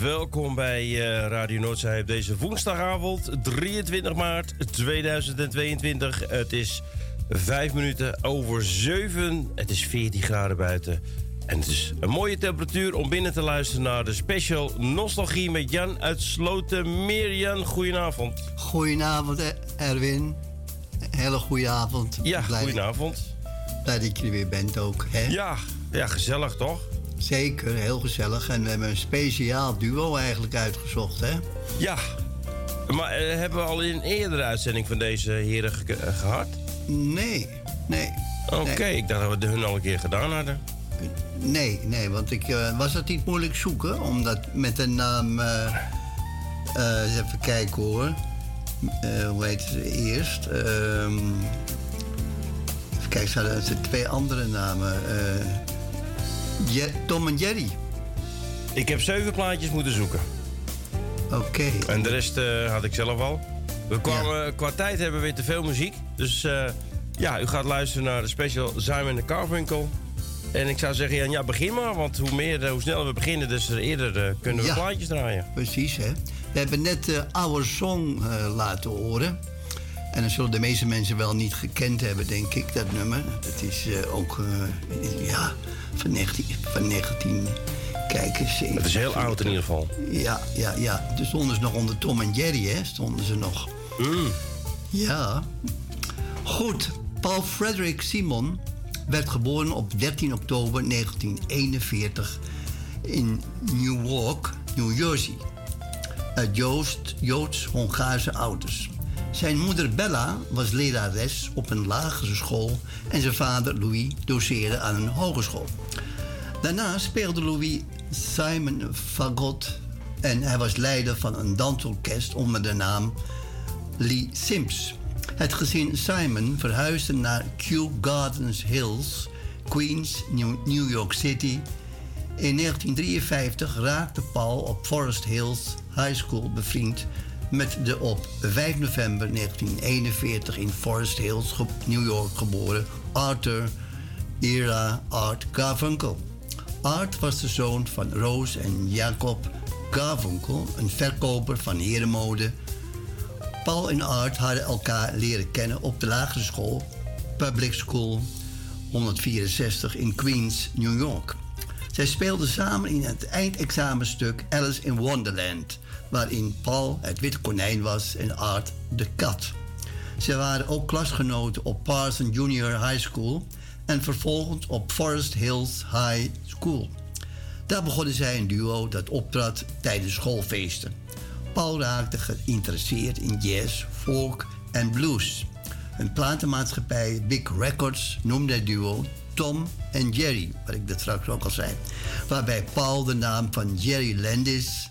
Welkom bij uh, Radio Noordzij op deze woensdagavond, 23 maart 2022. Het is 5 minuten over 7. Het is 14 graden buiten. En het is een mooie temperatuur om binnen te luisteren naar de special Nostalgie met Jan uit Slotermeer. Jan, goedenavond. Goedenavond, Erwin. Hele goede avond. Ja, blij goedenavond. Blij dat je er weer bent ook. Hè? Ja, ja, gezellig toch? Zeker, heel gezellig. En we hebben een speciaal duo eigenlijk uitgezocht, hè? Ja. Maar eh, hebben we al in een eerdere uitzending van deze heren eh, gehad? Nee, nee. Oké, ik dacht dat we hun al een keer gedaan hadden. Nee, nee, want ik uh, was dat niet moeilijk zoeken, omdat met de naam. Even kijken hoor. hoe heet ze eerst? Ehm, even kijken, ze hadden twee andere namen. Tom en Jerry. Ik heb zeven plaatjes moeten zoeken. Oké. En de rest had ik zelf al. We kwamen, Qua tijd hebben we weer te veel muziek. Dus ja, u gaat luisteren naar de special Simon Carvinkel. En ik zou zeggen, Jan, ja, begin maar. Want hoe, meer, eh, hoe sneller we beginnen, dus eerder uh, kunnen we plaatjes draaien. Precies, hè. We hebben net de uh, Our Song uh, laten horen. En dat zullen de meeste mensen wel niet gekend hebben, denk ik, dat nummer. Dat is ook, ja, van 19... Van 19 Kijk eens. Het is heel oud in ieder geval. Ja, ja, ja. Toen stonden ze nog onder Tom en Jerry, hè? Stonden ze nog. Mm. Ja. Goed. Paul Frederick Simon werd geboren op 13 oktober 1941 in Newark, New Jersey. Uit Joods-Hongaarse ouders. Zijn moeder Bella was lerares op een lagere school en zijn vader Louis doseerde aan een hogeschool. Daarna speelde Louis Simon Fagot en hij was leider van een dansorkest onder de naam Lee Sims. Het gezin Simon verhuisde naar Kew Gardens Hills, Queens, New York City. In 1953 raakte Paul op Forest Hills High School bevriend met de op 5 november 1941 in Forest Hills, New York geboren Arthur Ira Art Garfunkel. Art was de zoon van Rose en Jacob Garfunkel, een verkoper van herenmode Paul en Art hadden elkaar leren kennen op de lagere school Public School 164 in Queens, New York. Zij speelden samen in het eindexamenstuk Alice in Wonderland, waarin Paul het witte konijn was en Art de kat. Ze waren ook klasgenoten op Parson Junior High School en vervolgens op Forest Hills High School. Daar begonnen zij een duo dat optrad tijdens schoolfeesten. Paul raakte geïnteresseerd in jazz, folk en blues. Een platenmaatschappij Big Records noemde het duo Tom en Jerry, wat ik dat straks ook al zei. Waarbij Paul de naam van Jerry Landis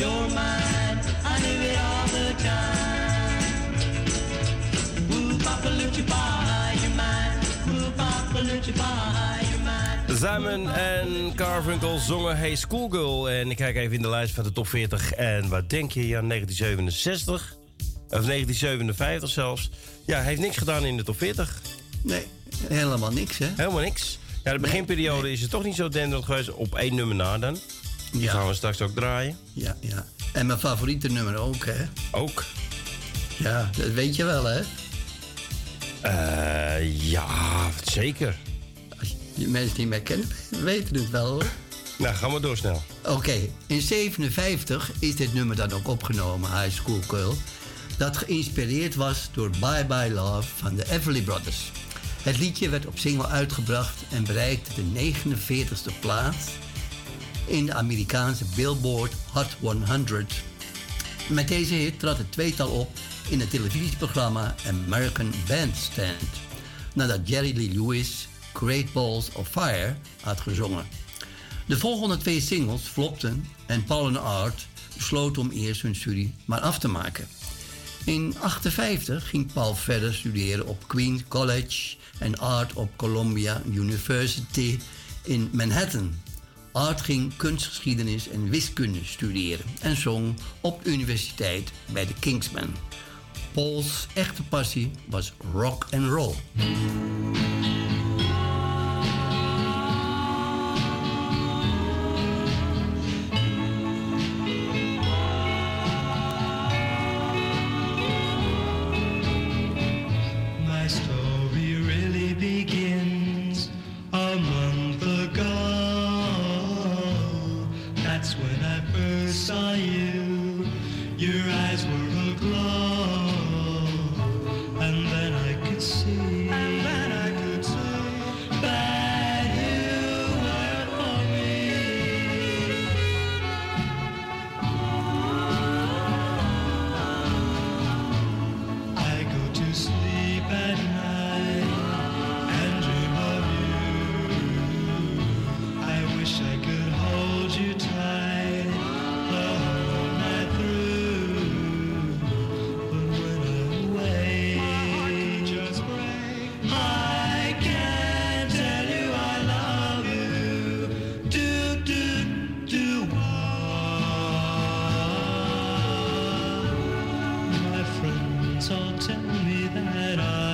you're mine. I knew it all the time. Bar, you're mine. Bar, you're mine. Simon en Carfunkel zongen Hey Schoolgirl. En ik kijk even in de lijst van de top 40. En wat denk je? Ja, 1967. Of 1957 zelfs. Ja, hij heeft niks gedaan in de top 40. Nee, helemaal niks, hè? Helemaal niks. Ja, de beginperiode is het toch niet zo denderend geweest. Op één nummer na dan. Die Ja. gaan we straks ook draaien. Ja, ja. En mijn favoriete nummer ook, hè? Ook. Ja, dat weet je wel, hè? Eh, ja, zeker. Als je mensen die mij kennen, weten het wel, hoor. Nou, gaan we door snel. Oké, in 57 is dit nummer dan ook opgenomen, High School Girl. Dat geïnspireerd was door Bye Bye Love van de Everly Brothers. Het liedje werd op single uitgebracht en bereikte de 49ste plaats in de Amerikaanse Billboard Hot 100. Met deze hit trad het tweetal op in het televisieprogramma American Bandstand. Nadat Jerry Lee Lewis Great Balls of Fire had gezongen. De volgende twee singles flopten en Paul en Art besloten om eerst hun studie maar af te maken. In 1958 ging Paul verder studeren op Queen's College en Art op Columbia University in Manhattan. Art ging kunstgeschiedenis en wiskunde studeren en zong op de universiteit bij de Kingsmen. Paul's echte passie was rock and roll. Tell me that I'm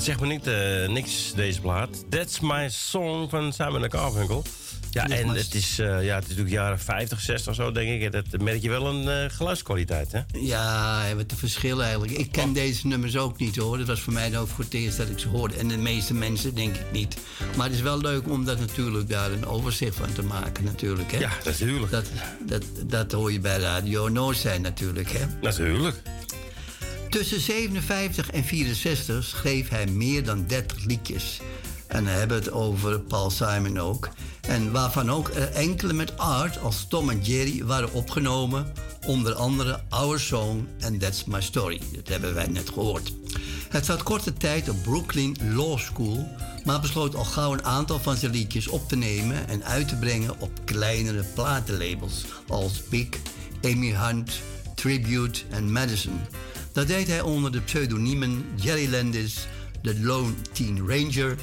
het zegt me niet, eh, niks, deze plaat. That's My Song van Simon Carfunkel. Ja, en het is, eh, ja, het is natuurlijk jaren 50, 60 of zo, denk ik. Dat merk je wel een eh, geluidskwaliteit, hè? Ja, hebben te verschil eigenlijk. Ik ken deze nummers ook niet hoor. Dat was voor mij ook voor het eerst dat ik ze hoorde. En de meeste mensen denk ik niet. Maar het is wel leuk om dat natuurlijk daar een overzicht van te maken natuurlijk. Hè? Ja, natuurlijk. Dat, dat, dat hoor je bij Radio Noordzijn natuurlijk. Hè? Natuurlijk. Tussen 57 en 64 schreef hij meer dan 30 liedjes. En dan hebben het over Paul Simon ook. En waarvan ook er enkele met Art als Tom en Jerry waren opgenomen. Onder andere Our Song en That's My Story. Dat hebben wij net gehoord. Het zat korte tijd op Brooklyn Law School, maar besloot al gauw een aantal van zijn liedjes op te nemen en uit te brengen op kleinere platenlabels als Big, Amy Hunt, Tribute en Madison. Dat deed hij onder de pseudoniemen Jerry Landis, The Lone Teen Ranger,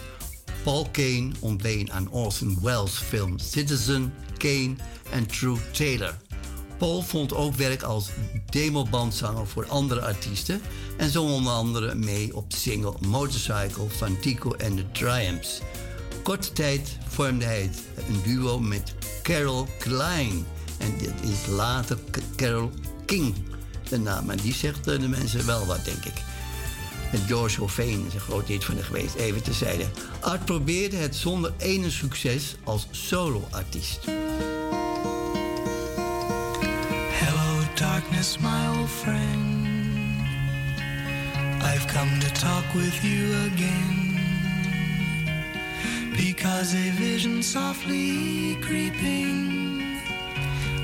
Paul Kane ontleen aan Orson Welles' film Citizen, Kane en True Taylor. Paul vond ook werk als demobandzanger voor andere artiesten en zong onder andere mee op de single Motorcycle van Tico en de Triumphs. Korte tijd vormde hij een duo met Carol Klein en dit is later Carol King de naam. Maar die zegt eh, de mensen wel wat, denk ik. Met George O'Fane is een groot hit van haar geweest, even terzijde. Art probeerde het zonder enig succes als solo-artiest. Hello, darkness, my old friend. I've come to talk with you again. Because a vision softly creeping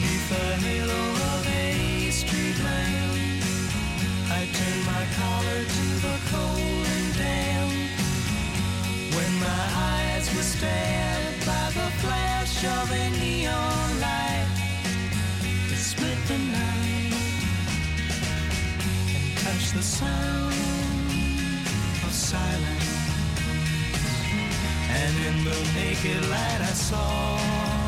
Neath the halo of a street lamp, I turned my collar to the cold and damp. When my eyes were stabbed by the flash of a neon light that split the night and touched the sound of silence. And in the naked light I saw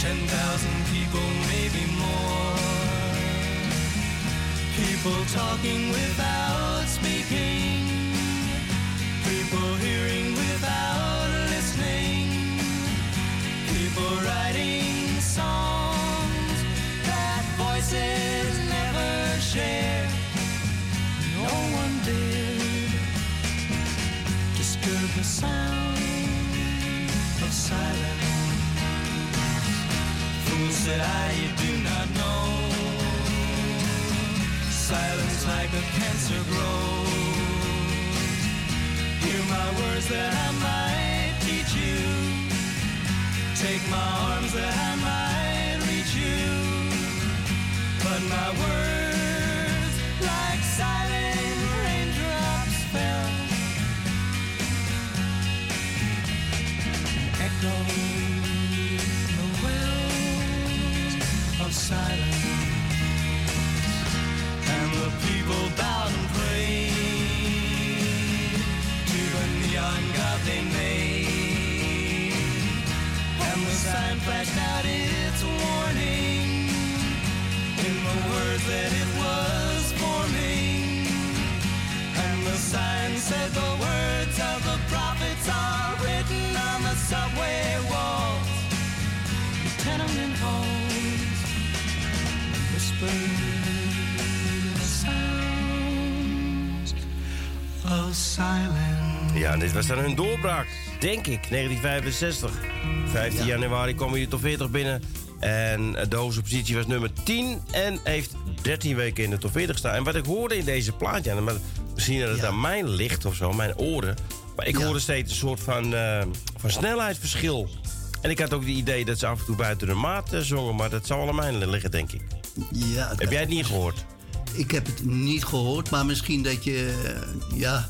ten thousand people, maybe more. People talking without speaking. People hearing without listening. People writing songs that voices never share. No one did disturb the sound of silence. Said I, do not know. Silence like a cancer grows. Hear my words that I might teach you. Take my arms that I might reach you. But my words, silence. And the people bowed and prayed to the neon god they made. And the sign flashed out its warning in the words that it Ja, en dit was dan hun doorbraak, denk ik, 1965. 15 januari kwam hij de top 40 binnen. En de hoogste positie was nummer 10 en heeft 13 weken in de top 40 gestaan. En wat ik hoorde in deze plaat, ja, maar misschien dat het Ja. aan mijn licht of zo, mijn oren. Maar ik Ja. hoorde steeds een soort van, eh, van snelheidsverschil. En ik had ook het idee dat ze af en toe buiten de maat eh, zongen, maar dat zou wel aan mij liggen, denk ik. Ja, Heb jij het niet gehoord? Ik heb het niet gehoord, maar misschien dat je, eh, ja,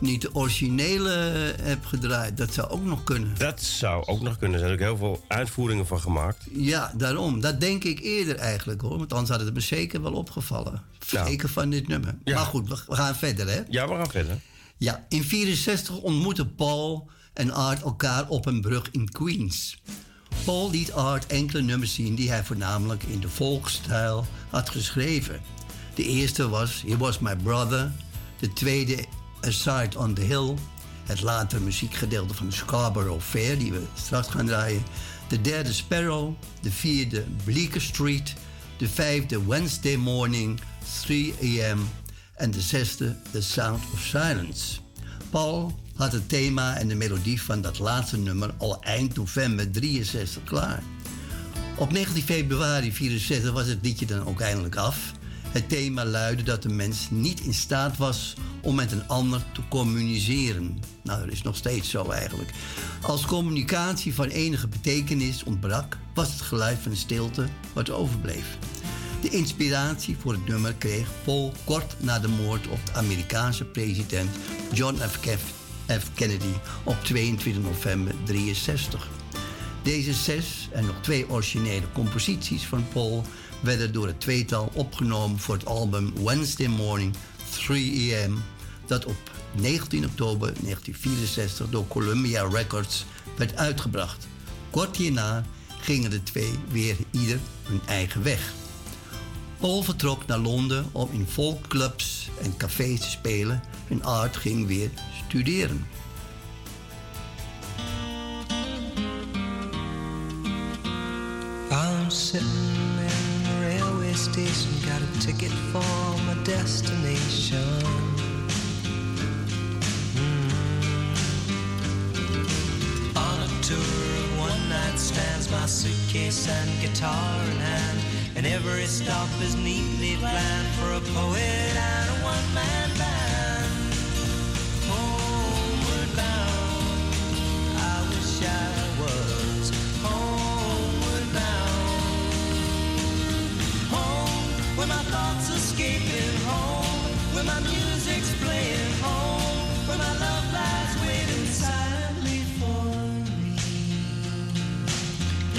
niet de originele eh, heb gedraaid. Dat zou ook nog kunnen. Dat zou ook nog kunnen. Er zijn ook heel veel uitvoeringen van gemaakt. Ja, daarom. Dat denk ik eerder eigenlijk hoor. Want anders had het me zeker wel opgevallen. Ja. Zeker van dit nummer. Ja. Maar goed, we, gaan verder hè. Ja, we gaan verder. Ja, in 64 ontmoetten Paul en Art elkaar op een brug in Queens. Paul liet Art enkele nummers zien die hij voornamelijk in de volksstijl had geschreven. De eerste was He Was My Brother. De tweede A Sight on the Hill. Het latere muziekgedeelte van Scarborough Fair, die we straks gaan draaien. De derde Sparrow. De vierde Bleecker Street. De vijfde Wednesday Morning, 3 a.m. En de zesde The Sound of Silence. Paul had het thema en de melodie van dat laatste nummer al eind november 63 klaar. Op 19 februari 64 was het liedje dan ook eindelijk af. Het thema luidde dat de mens niet in staat was om met een ander te communiceren. Nou, dat is nog steeds zo eigenlijk. Als communicatie van enige betekenis ontbrak, was het geluid van de stilte wat overbleef. De inspiratie voor het nummer kreeg Paul kort na de moord op de Amerikaanse president John F. Kef- F. Kennedy op 22 november 63. Deze zes en nog twee originele composities van Paul werden door het tweetal opgenomen voor het album Wednesday Morning 3 a.m. dat op 19 oktober 1964 door Columbia Records werd uitgebracht. Kort hierna gingen de twee weer ieder hun eigen weg. Paul vertrok naar Londen om in folkclubs en cafés te spelen en Art ging weer studeren. I'm sitting in the railway station, got a ticket for my destination. Mm. On a tour of one night stands, my suitcase and guitar in hand, and every stop is neatly planned for a poet and a one-man band.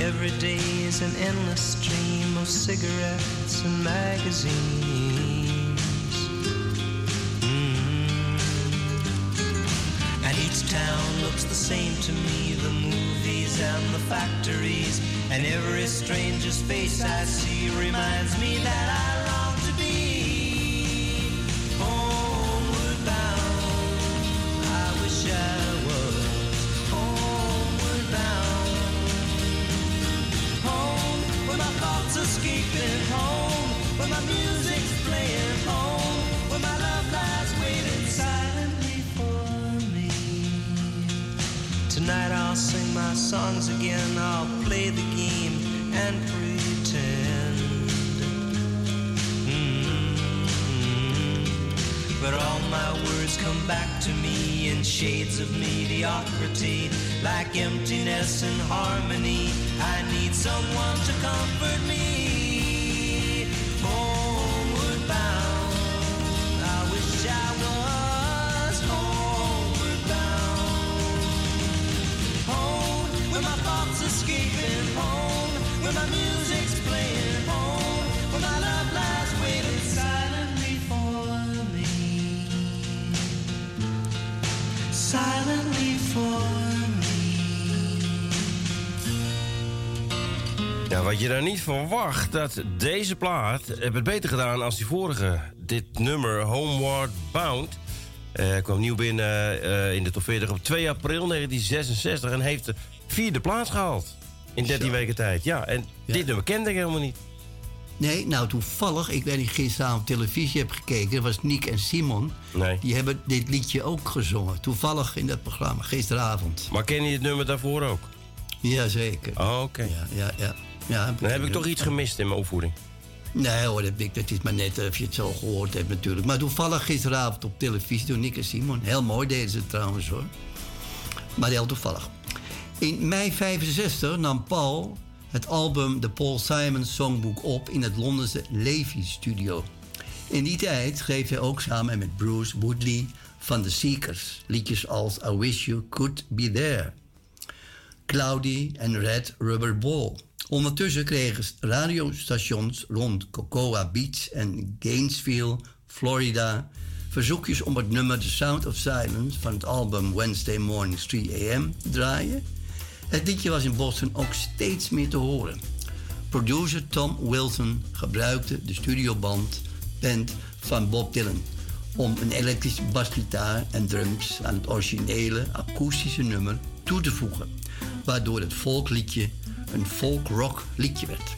Every day is an endless stream of cigarettes and magazines. Mm. And each town looks the same to me the movies and the factories. And every stranger's face I see reminds me that I my songs again, I'll play the game and pretend. Mm. But all my words come back to me in shades of mediocrity, like emptiness and harmony. I need someone to comfort me. Wat je daar niet verwacht, dat deze plaat heeft het beter gedaan als die vorige. Dit nummer, Homeward Bound, eh, kwam nieuw binnen eh, in de top 40 op 2 april 1966 en heeft de vierde plaats gehaald. In 13 Zo. weken tijd, ja. En Ja. dit nummer kende ik helemaal niet. Nee, nou toevallig, ik weet niet, gisteravond op televisie heb gekeken, dat was Nick en Simon. Nee. Die hebben dit liedje ook gezongen. Toevallig in dat programma, gisteravond. Maar ken je het nummer daarvoor ook? Jazeker. Oh, oké. Ja, ja, ja. Ja Dan heb ik toch iets gemist in mijn opvoeding. Nee hoor, dat, ik- dat is maar net of je het zo gehoord hebt natuurlijk. Maar toevallig gisteravond op televisie door Nick en Simon. Heel mooi deden ze het trouwens hoor. Maar heel toevallig. In mei 65 nam Paul het album The Paul Simon Songbook op in het Londense Levy Studio. In die tijd schreef hij ook samen met Bruce Woodley, van de Seekers. Liedjes als I Wish You Could Be There. Cloudy en Red Rubber Ball. Ondertussen kregen radiostations rond Cocoa Beach en Gainesville, Florida, verzoekjes om het nummer The Sound of Silence van het album Wednesday Mornings 3 AM te draaien. Het liedje was in Boston ook steeds meer te horen. Producer Tom Wilson gebruikte de studioband band van Bob Dylan om een elektrische basgitaar en drums aan het originele akoestische nummer toe te voegen, waardoor het volkliedje een folk-rock liedje werd.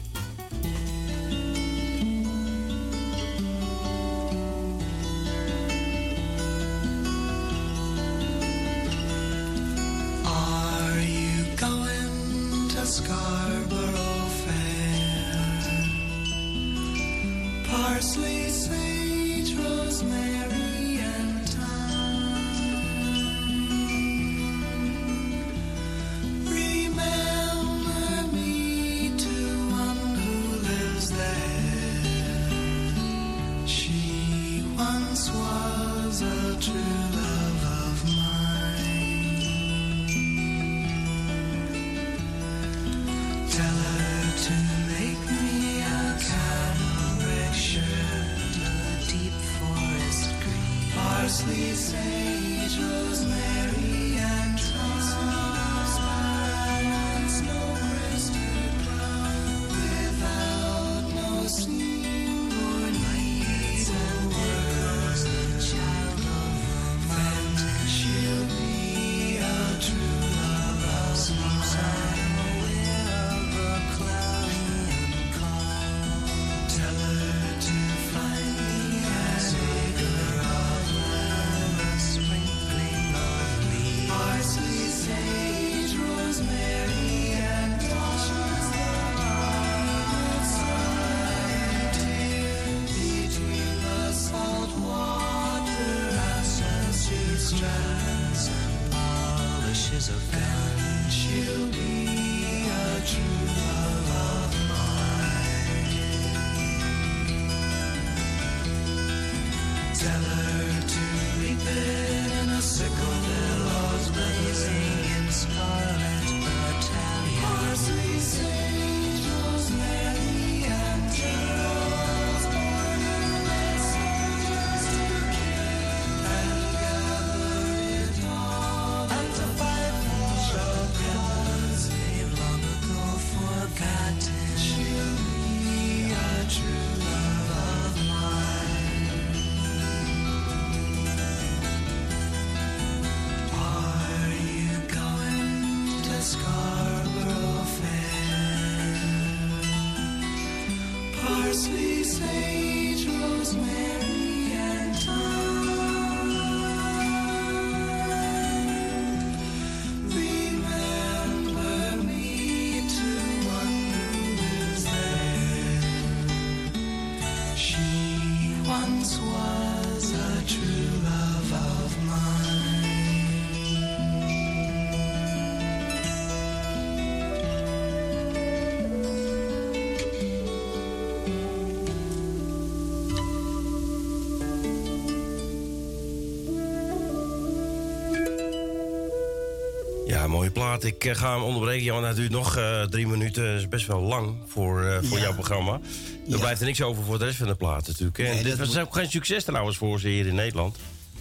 Ik eh, ga hem onderbreken. Ja, want hij duurt nog eh, drie minuten. Dat is best wel lang voor, eh, voor Ja. jouw programma. Er Ja. blijft er niks over voor de rest van de plaat natuurlijk. En Nee, dit was moet- ook geen succes trouwens voor ze hier in Nederland.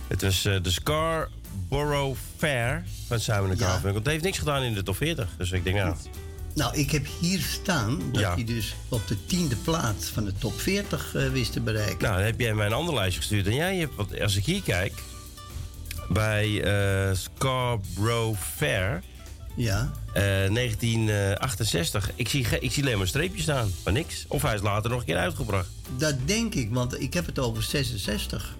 Het was de Scarborough Fair van Simon Ja. Garfunkel. Het heeft niks gedaan in de top 40. Dus ik denk, ja, Nou, ik heb hier staan dat hij dus op de tiende plaats van de top 40 eh, wist te bereiken. Nou, dan heb jij mij een ander lijstje gestuurd. En jij hebt, want als ik hier kijk, bij Scarborough Fair, Ja. eh, 1968. Ik zie, ik zie alleen maar streepjes staan, maar niks. Of hij is later nog een keer uitgebracht. Dat denk ik, want ik heb het over 66.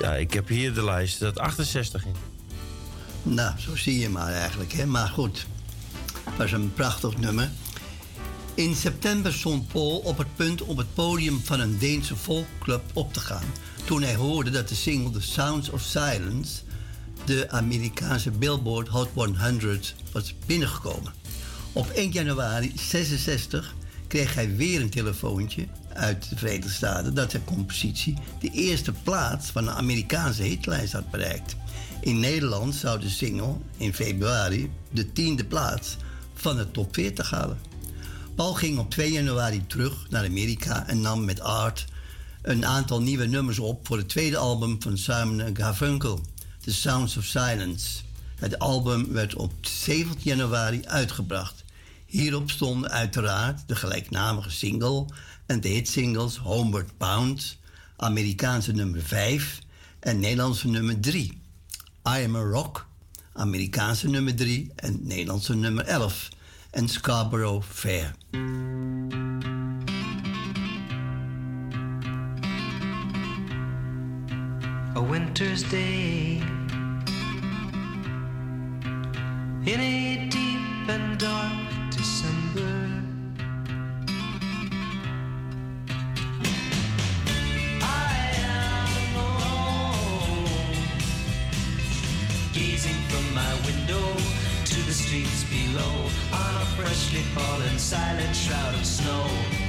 Ja, ik heb hier de lijst, dat 68 in. Nou, zo zie je maar eigenlijk. Hè? Maar goed, was een prachtig nummer. In september stond Paul op het punt op het podium van een Deense folkclub op te gaan. Toen hij hoorde dat de single The Sounds of Silence de Amerikaanse Billboard Hot 100 was binnengekomen. Op 1 januari 66 kreeg hij weer een telefoontje uit de Verenigde Staten dat zijn compositie de eerste plaats van de Amerikaanse hitlijst had bereikt. In Nederland zou de single in februari de tiende plaats van de top 40 halen. Paul ging op 2 januari terug naar Amerika en nam met Art een aantal nieuwe nummers op voor het tweede album van Simon Garfunkel, The Sounds of Silence. Het album werd op 17 januari uitgebracht. Hierop stonden uiteraard de gelijknamige single en de hitsingles Homeward Bound, Amerikaanse nummer 5 en Nederlandse nummer 3. I Am a Rock, Amerikaanse nummer 3 en Nederlandse nummer 11 en Scarborough Fair. A winter's day in a deep and dark December. I am alone, gazing from my window to the streets below on a freshly fallen silent shroud of snow.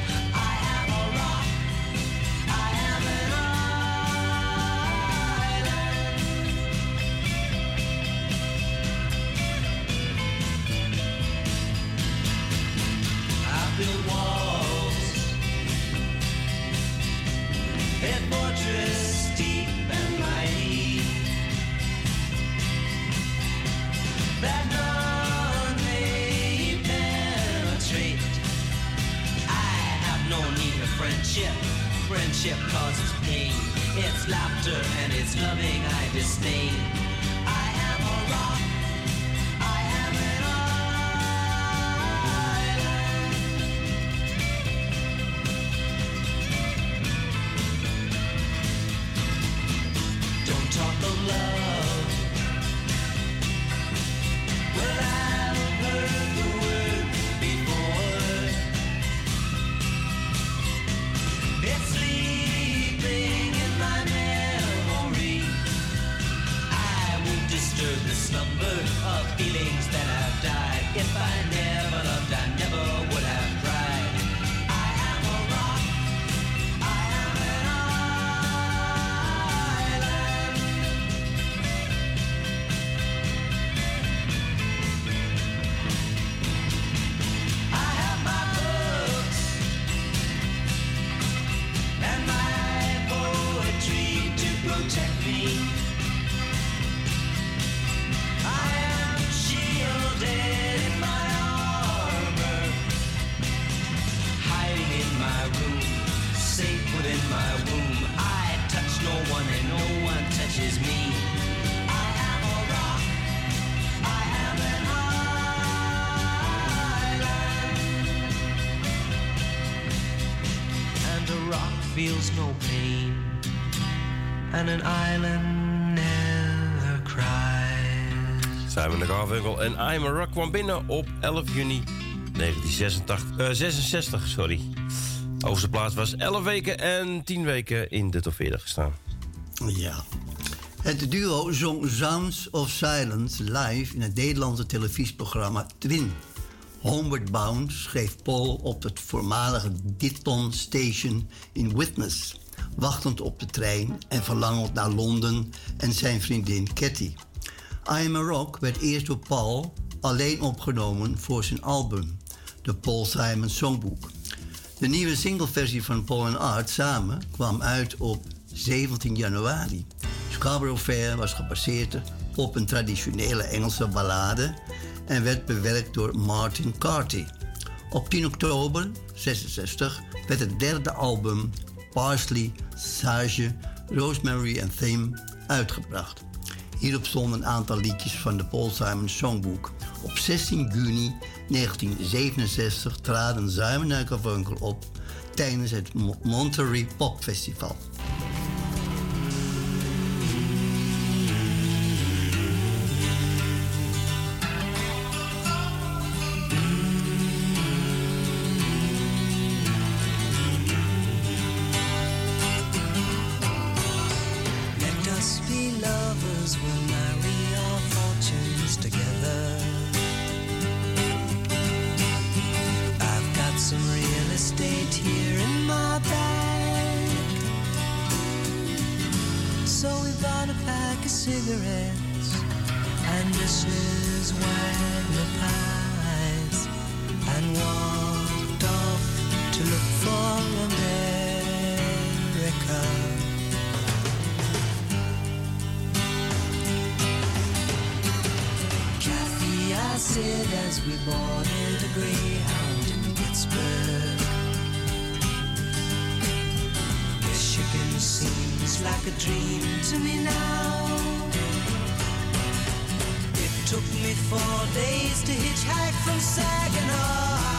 En I'm a Rock kwam binnen op 11 juni 1986. eh, 66, sorry. Plaats was 11 weken en 10 weken in de top 40 gestaan. Ja. Het duo zong Sounds of Silence live in het Nederlandse televisieprogramma Twin. Homeward Bound schreef Paul op het voormalige Ditton Station in Witness, wachtend op de trein en verlangend naar Londen en zijn vriendin Cathy. I Am a Rock werd eerst door Paul alleen opgenomen voor zijn album, de Paul Simon Songbook. De nieuwe singleversie van Paul en Art samen kwam uit op 17 januari. Scarborough Fair was gebaseerd op een traditionele Engelse ballade en werd bewerkt door Martin Carty. Op 10 oktober 66 werd het derde album Parsley, Sage, Rosemary and Thyme uitgebracht. Hierop stonden een aantal liedjes van de Paul Simon Songbook. Op 16 juni 1967 traden Simon en Garfunkel op tijdens het Mo- Monterey Pop Festival. I as we boarded a Greyhound in Pittsburgh. Michigan seems like a dream to me now. It took me four days to hitchhike from Saginaw.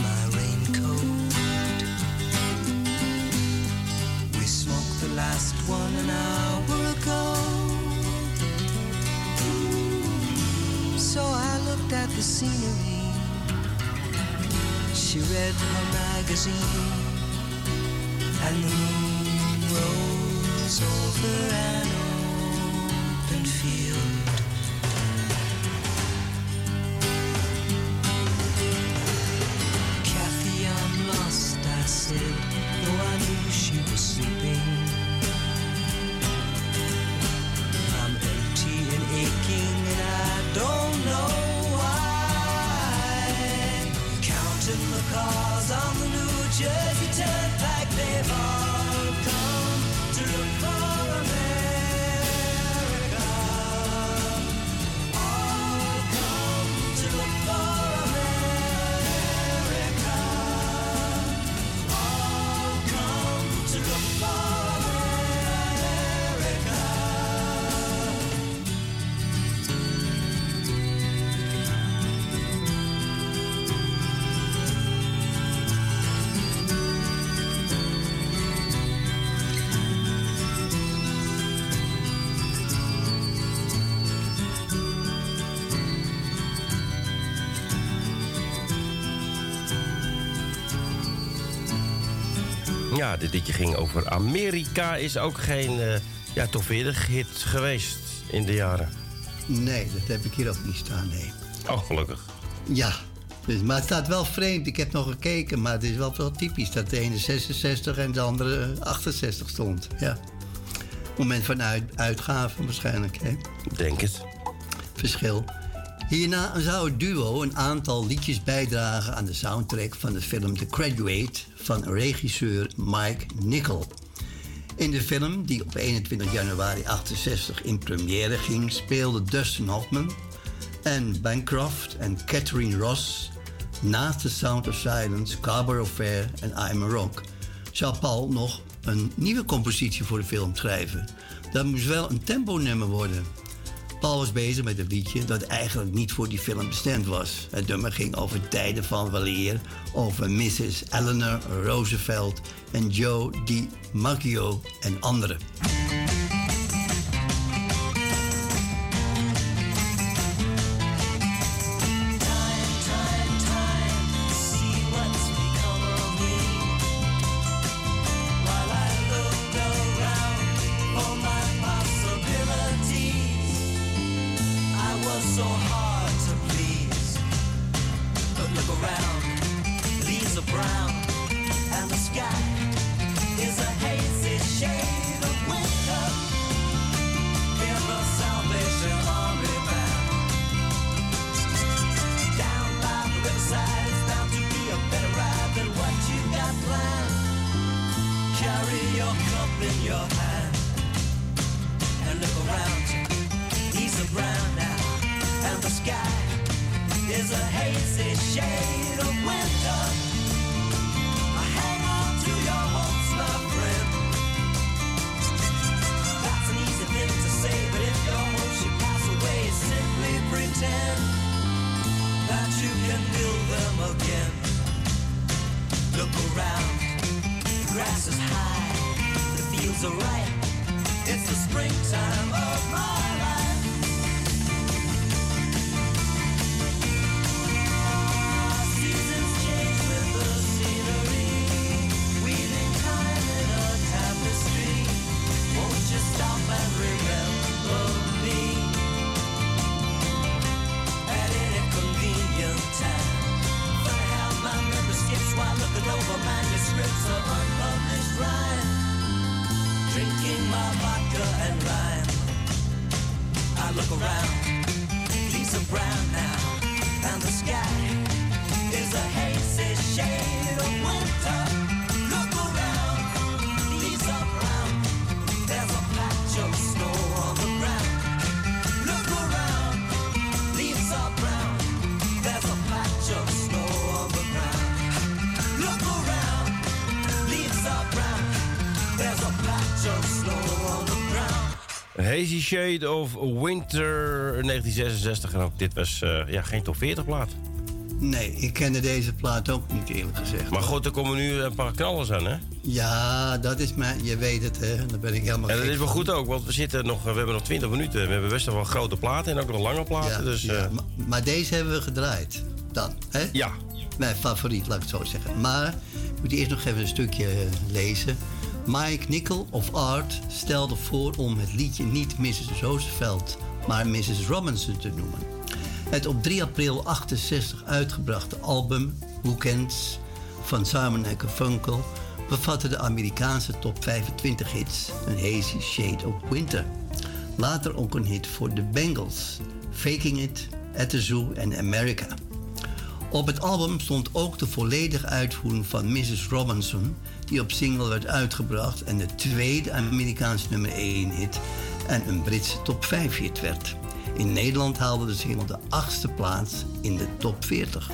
the scenery. She read her magazine, and the moon rose over an open field. Ja, dit liedje ging over Amerika. Is ook geen eh, ja, toch weer hit geweest in de jaren. Nee, dat heb ik hier ook niet staan, nee. Oh, gelukkig. Ja, dus, maar het staat wel vreemd. Ik heb nog gekeken, maar het is wel, wel typisch dat de ene 66 en de andere 68 stond. Ja. Moment van uit, uitgave waarschijnlijk, hè? Denk het. Verschil. Hierna zou het duo een aantal liedjes bijdragen aan de soundtrack van de film The Graduate van regisseur Mike Nichol. In de film, die op 21 januari 68 in première ging, speelden Dustin Hoffman en Bancroft en Catherine Ross naast The Sound of Silence, Scarborough Fair en I'm a Rock zou Paul nog een nieuwe compositie voor de film schrijven. Dat moest wel een tempo-nummer worden. Paul was bezig met een liedje dat eigenlijk niet voor die film bestemd was. Het nummer ging over tijden van weleer, over Mrs. Eleanor Roosevelt en Joe DiMaggio en anderen. Look around, are brown Hazy Shade of Winter 1966. En ook dit was eh, ja, geen top 40 plaat. Nee, ik kende deze plaat ook niet eerlijk gezegd. Maar goed, er komen nu een paar knallers aan, hè? Ja, dat is mijn... Je weet het, hè. Daar ben ik helemaal En dat is wel goed ook, want we, zitten nog, we hebben nog 20 minuten. We hebben best wel grote platen en ook nog lange platen. Ja, dus ja, eh, maar, maar deze hebben we gedraaid. Dan, hè? ja. Mijn favoriet, laat ik het zo zeggen. Maar ik moet eerst nog even een stukje eh, lezen. Mike Nickel of Art stelde voor om het liedje niet Mrs. Roosevelt, maar Mrs. Robinson te noemen. Het op 3 april 68 uitgebrachte album Weekends van Simon Funkel bevatte de Amerikaanse top 25 hits, een hazy shade of winter. Later ook een hit voor de Bengals, Faking It, At the Zoo en America. Op het album stond ook de volledige uitvoering van Mrs. Robinson, die op single werd uitgebracht en de tweede Amerikaanse nummer 1 hit en een Britse top 5 hit werd. In Nederland haalde de single de achtste plaats in de top 40.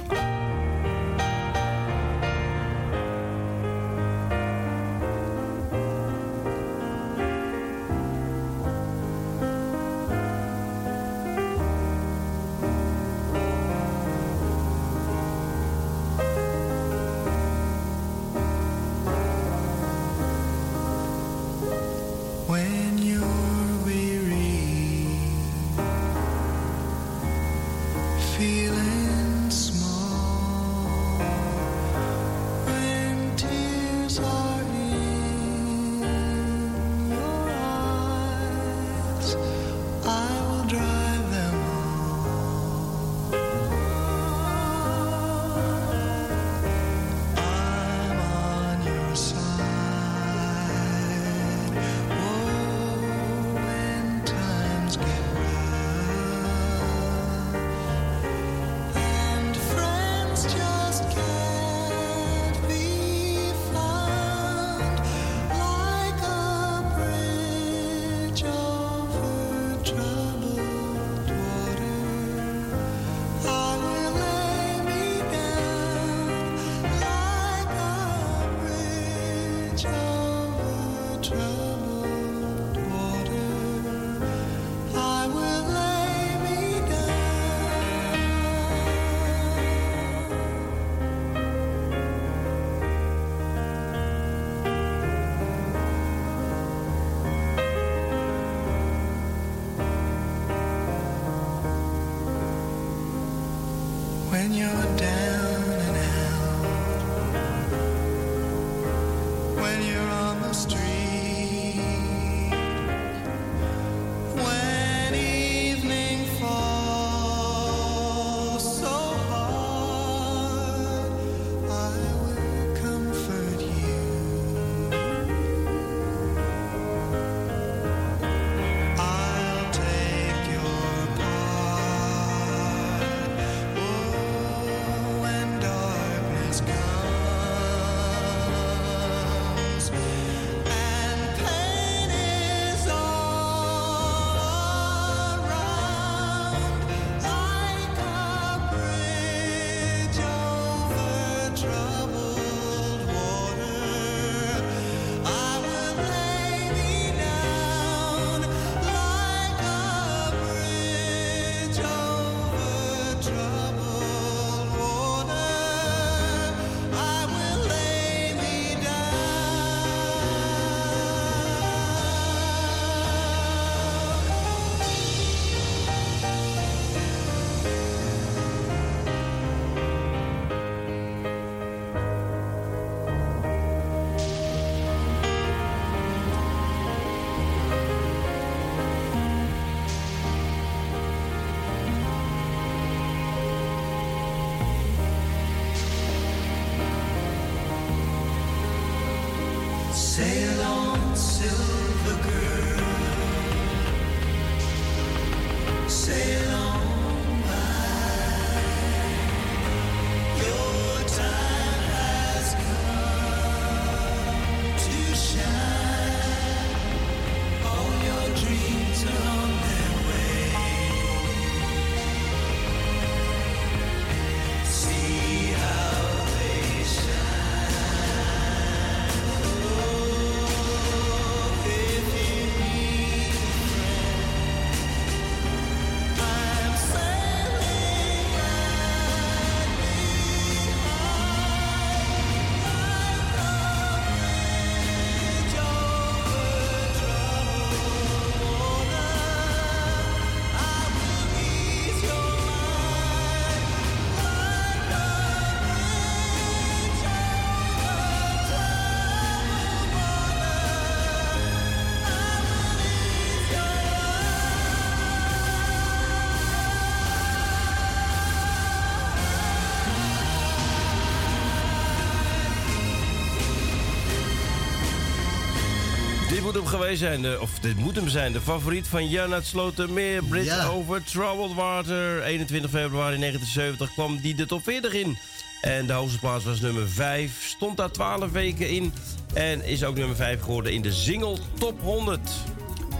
Hem geweest zijn, de, of dit moet hem zijn, de favoriet van Jan uit Slotermeer. Bridge Ja. over Troubled Water. 21 februari 1970 kwam die de top 40 in. En de hoogste plaats was nummer 5. Stond daar 12 weken in. En is ook nummer 5 geworden in de single Top 100.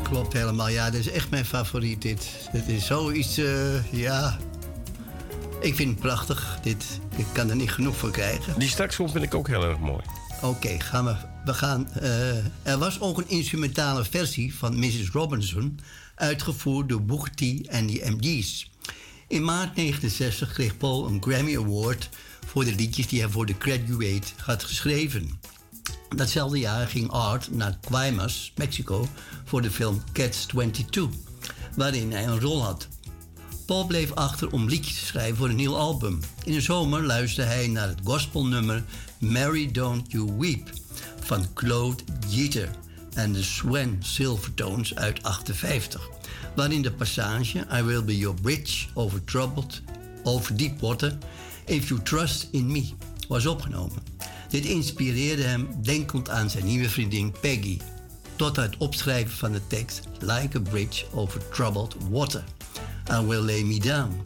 Klopt helemaal. Ja, dit is echt mijn favoriet, dit. Het is zoiets, eh, ja... Ik vind het prachtig, dit. Ik kan er niet genoeg van krijgen. Die straks komt vind ik ook heel erg mooi. Oké, gaan we. We gaan. eh, er was ook een instrumentale versie van Mrs. Robinson, uitgevoerd door Booker T en de MG's. In maart 1969 kreeg Paul een Grammy Award voor de liedjes die hij voor The Graduate had geschreven. Datzelfde jaar ging Art naar Guaymas, Mexico, voor de film Cats 22, waarin hij een rol had. Paul bleef achter om liedjes te schrijven voor een nieuw album. In de zomer luisterde hij naar het gospelnummer Mary Don't You Weep van Claude Jeter en de Swan Silvertones uit 58, waarin de passage I Will Be Your Bridge over Troubled, over Deep Water, If You Trust in Me was opgenomen. Dit inspireerde hem denkend aan zijn nieuwe vriendin Peggy, tot het opschrijven van de tekst Like a Bridge over Troubled Water. I Will Lay Me Down.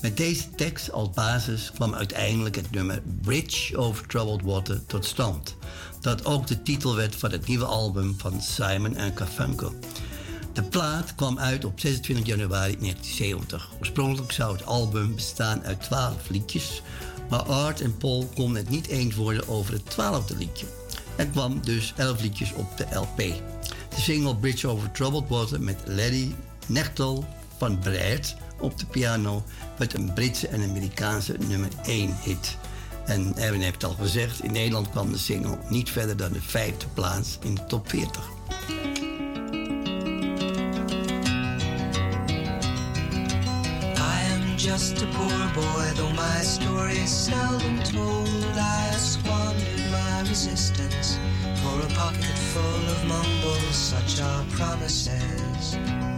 Met deze tekst als basis kwam uiteindelijk het nummer Bridge Over Troubled Water tot stand. Dat ook de titel werd van het nieuwe album van Simon Garfunkel. De plaat kwam uit op 26 januari 1970. Oorspronkelijk zou het album bestaan uit 12 liedjes, maar Art en Paul konden het niet eens worden over het twaalfde liedje. Er kwam dus 11 liedjes op de LP. De single Bridge Over Troubled Water met Larry Nechtel van Breid op de piano werd een Britse en Amerikaanse nummer 1 hit. En Erwin heeft al gezegd, in Nederland kwam de single niet verder dan de vijfde plaats in de top 40. I am just a poor boy, though my story is seldom told. I squandered my resistance for a pocket full of mumbles, such are promises.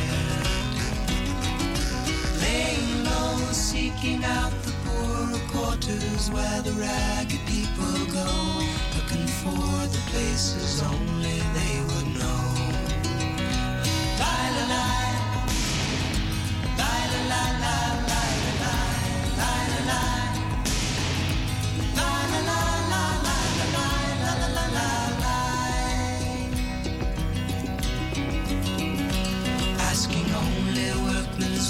Laying low, seeking out the poorer quarters where the ragged people go, looking for the places only they would know. La la la. Asking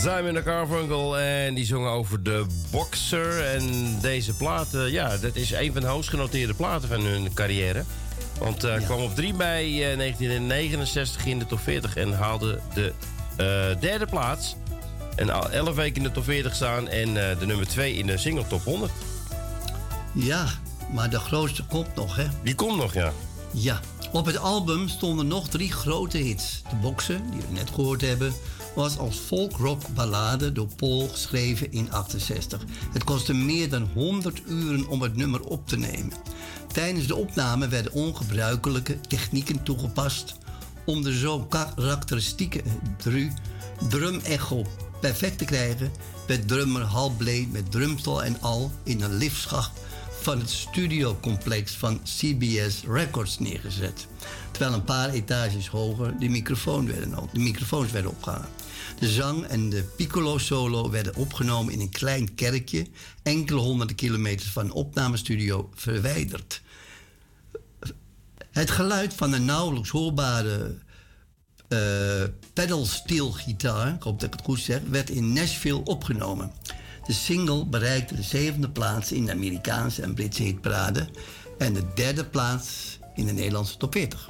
Simon Carfunkel en die zongen over de Boxer. En deze plaat, eh, ja, dat is een van de hoogst genoteerde platen van hun carrière. Want hij kwam op 3 mei eh, 1969 in de top 40 en haalde de eh, derde plaats. En al 11 weken in de top 40 staan en eh, de nummer 2 in de single top 100. Ja, maar de grootste komt nog, hè? Die komt nog, ja. Ja. Op het album stonden nog drie grote hits. De Boxer, die we net gehoord hebben, was als folk-rock ballade door Paul geschreven in 68. Het kostte meer dan 100 uren om het nummer op te nemen. Tijdens de opname werden ongebruikelijke technieken toegepast om de zo karakteristieke dru- drum-echo perfect te krijgen, werd drummer Hal Blade met drumstel en al in een liftschacht van het studiocomplex van CBS Records neergezet. Terwijl een paar etages hoger de, microfoon werden, de microfoons werden opgehangen. De zang en de piccolo solo werden opgenomen in een klein kerkje, enkele honderden kilometers van de opnamestudio verwijderd. Het geluid van een nauwelijks hoorbare eh pedal steel gitaar, ik hoop dat ik het goed zeg, werd in Nashville opgenomen. De single bereikte de zevende plaats in de Amerikaanse en Britse hitparade en de derde plaats in de Nederlandse top 40.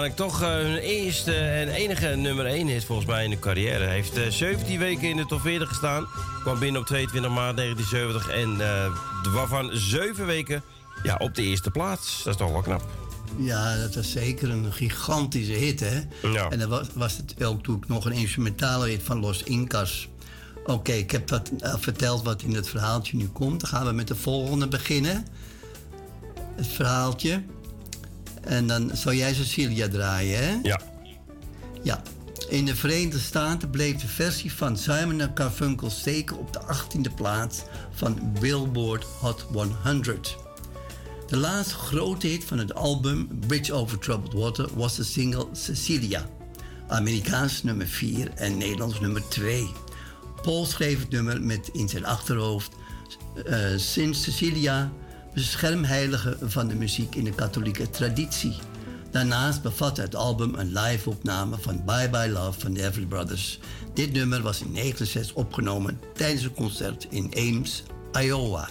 Uiteindelijk toch eh, hun eerste en enige nummer 1 hit volgens mij in de carrière. Hij heeft eh, 17 weken in de top 40 gestaan. Kwam binnen op 22 maart 1970 en eh, waarvan 7 weken ja, op de eerste plaats. Dat is toch wel knap. Ja, dat was zeker een gigantische hit, hè? Ja. En dan was, was het ook toen nog een instrumentale hit van Los Incas. Oké, ik heb dat eh, verteld wat in het verhaaltje nu komt. Dan gaan we met de volgende beginnen. Het verhaaltje. En dan zou jij Cecilia draaien, hè? Ja. Ja. In de Verenigde Staten bleef de versie van Simon Garfunkel steken op de 18e plaats van Billboard Hot 100. De laatste grote hit van het album Bridge Over Troubled Water was de single Cecilia. Amerikaans nummer 4 en Nederlands nummer 2. Paul schreef het nummer met in zijn achterhoofd eh Sint Cecilia, beschermheilige van de muziek in de katholieke traditie. Daarnaast bevatte het album een live-opname van Bye Bye Love van de Everly Brothers. Dit nummer was in 1969 opgenomen tijdens een concert in Ames, Iowa.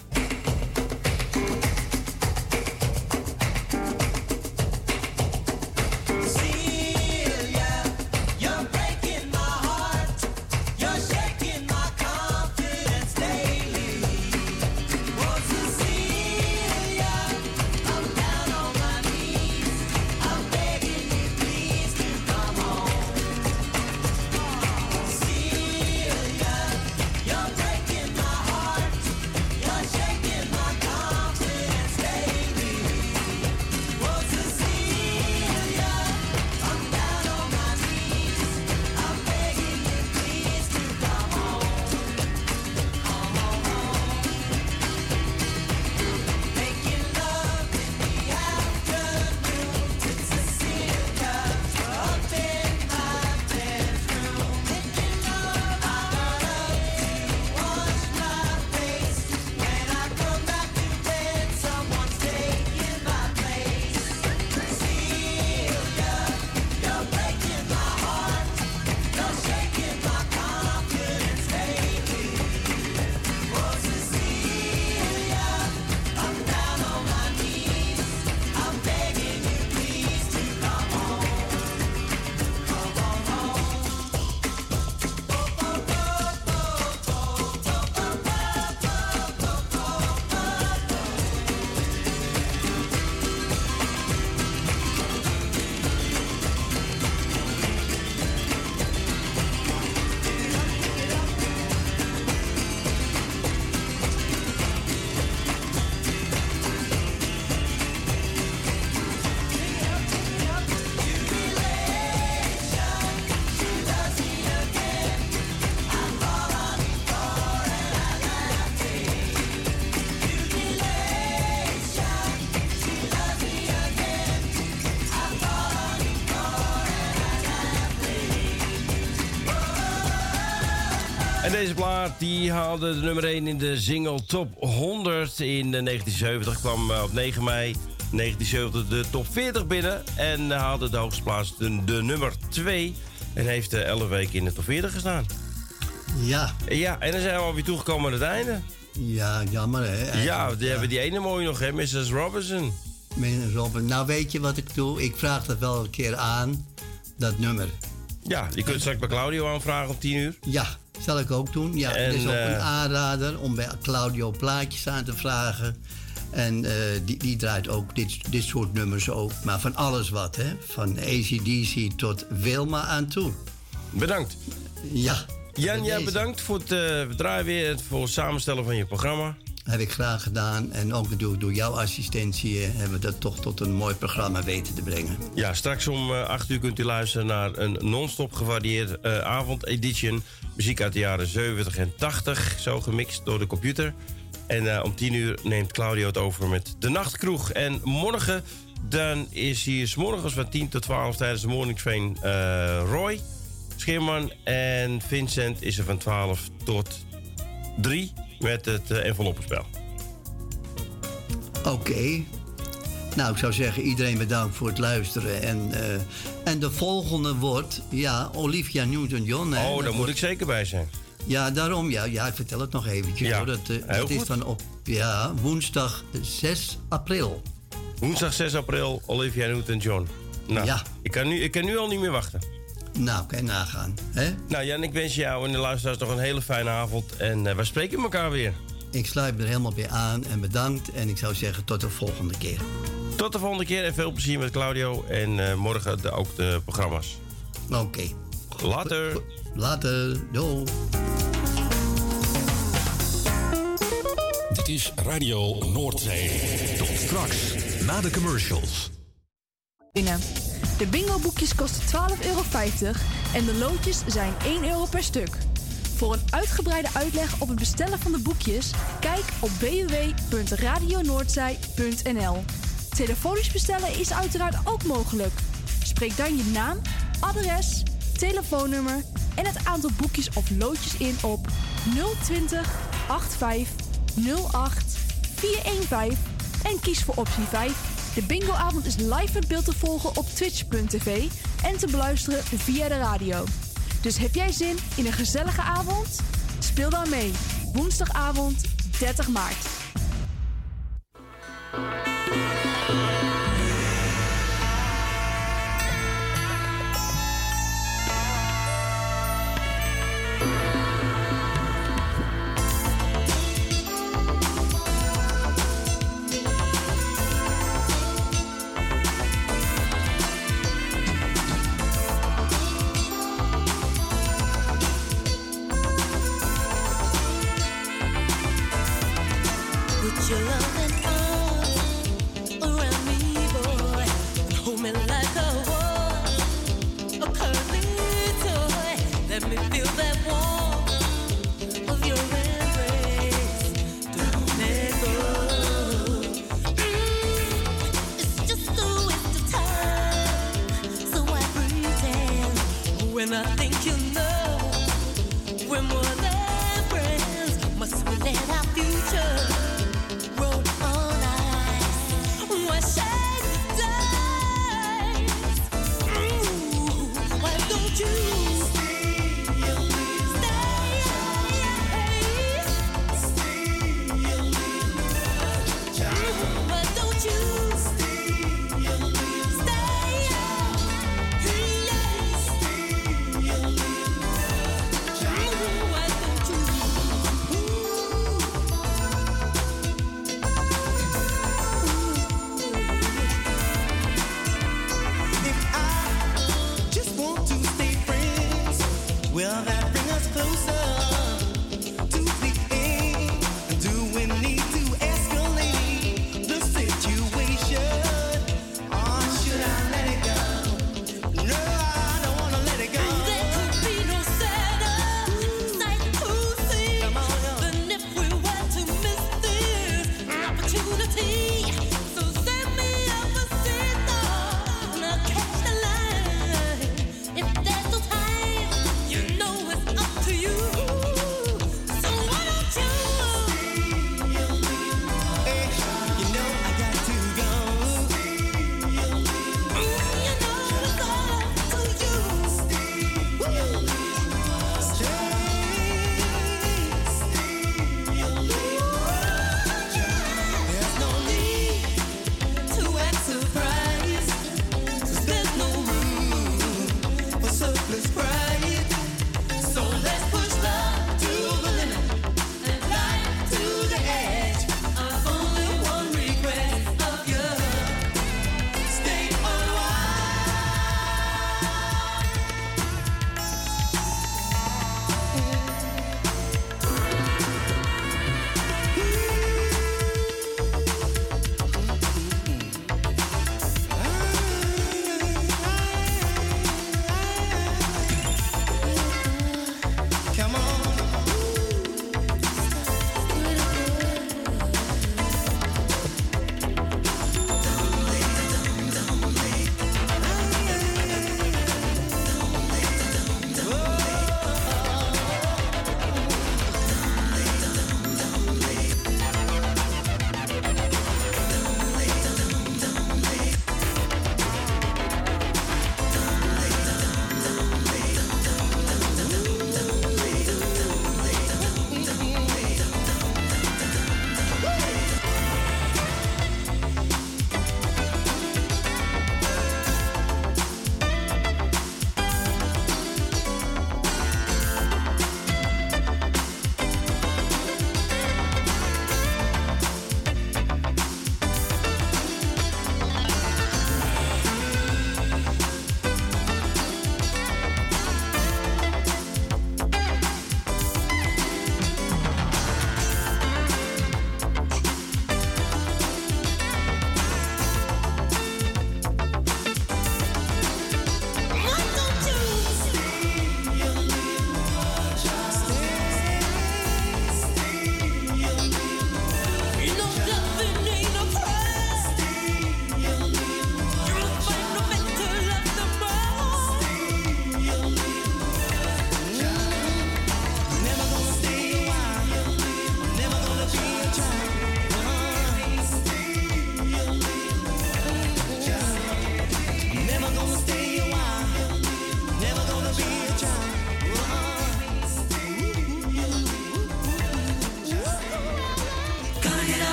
Deze plaat die haalde de nummer 1 in de single Top 100 in eh, 1970. Kwam eh, op 9 mei 1970 de top 40 binnen. En eh, haalde de hoogste plaats de, de nummer 2. En heeft eh, 11 weken in de top 40 gestaan. Ja, Ja, en dan zijn we alweer toegekomen aan het einde. ja, jammer hè. Ja, die hebben die ene mooie nog, hè, Mrs. Robinson. Meneer Robin, nou weet je wat ik doe? Ik vraag dat wel een keer aan, dat nummer. Ja, die kunt straks bij Claudio aanvragen om 10 uur. Ja, zal ik ook doen. Ja, het is ook eh, een aanrader om bij Claudio plaatjes aan te vragen. En eh, die, die draait ook dit, dit soort nummers ook. Maar van alles wat, hè. Van ACDC tot Wilma aan toe. Bedankt. Ja. Jan, jij bedankt voor het eh, draaien weer, voor het samenstellen van je programma. Heb ik graag gedaan. En ook natuurlijk door jouw assistentie hebben we dat toch tot een mooi programma weten te brengen. Ja, straks om eh, 8 uur kunt u luisteren naar een non-stop gevarieerd avondedition. Muziek uit de jaren 70 en 80, zo gemixt door de computer. En eh, om 10 uur neemt Claudio het over met de Nachtkroeg. En morgen dan is hier 's morgens van 10 tot 12 tijdens de Morning Train eh, Roy Scheerman. En Vincent is er van 12 tot 3 met het uh, enveloppenspel. Oké. Nou, ik zou zeggen, iedereen bedankt voor het luisteren. En, eh, en de volgende wordt, ja, Olivia Newton-John. Oh, daar moet wordt- ik zeker bij zijn. Ja, daarom, ja, ja, ik vertel het nog eventjes. Ja, hoor. Dat, eh, dat is dan op ja, woensdag 6 april. Woensdag 6 april, Olivia Newton-John. Nou, Ja. ik, kan nu, ik kan nu al niet meer wachten. Nou, kan je nagaan. Hè? Nou Jan, ik wens jou en de luisteraars nog een hele fijne avond. En eh, wij spreken elkaar weer. Ik sluit me er helemaal bij aan en bedankt. En ik zou zeggen, tot de volgende keer. Tot de volgende keer en veel plezier met Claudio. En eh, morgen de, ook de programma's. Oké. Later. Later. Doei. Dit is Radio Noordzee. Tot straks, na de commercials. De bingo-boekjes kosten 12,50 euro en de loodjes zijn 1 euro per stuk. Voor een uitgebreide uitleg op het bestellen van de boekjes, kijk op www.radionoordzij.nl. Telefonisch bestellen is uiteraard ook mogelijk. Spreek dan je naam, adres, telefoonnummer en het aantal boekjes of loodjes in op 020 85 08 415 en kies voor optie 5. De bingoavond is live met beeld te volgen op twitch.tv en te beluisteren via de radio. Dus heb jij zin in een gezellige avond? Speel dan mee. Woensdagavond 30 maart. Música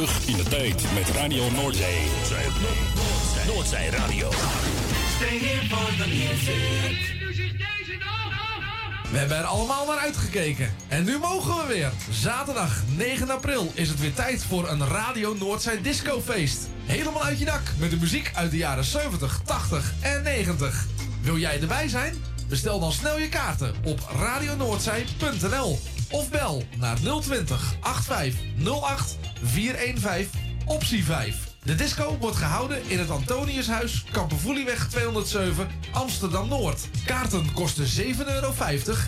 In de tijd met Radio Noordzee. Noordzee Radio. We hebben er allemaal naar uitgekeken. En nu mogen we weer. Zaterdag 9 april is het weer tijd voor een Radio Noordzee discofeest. Helemaal uit je dak met de muziek uit de jaren 70, 80 en 90. Wil jij erbij zijn? Bestel dan snel je kaarten op radionoordzee.nl of bel naar 020 8508 415 optie 5. De disco wordt gehouden in het Antoniushuis, Kampervoelieweg 207, Amsterdam-Noord. Kaarten kosten 7,50 euro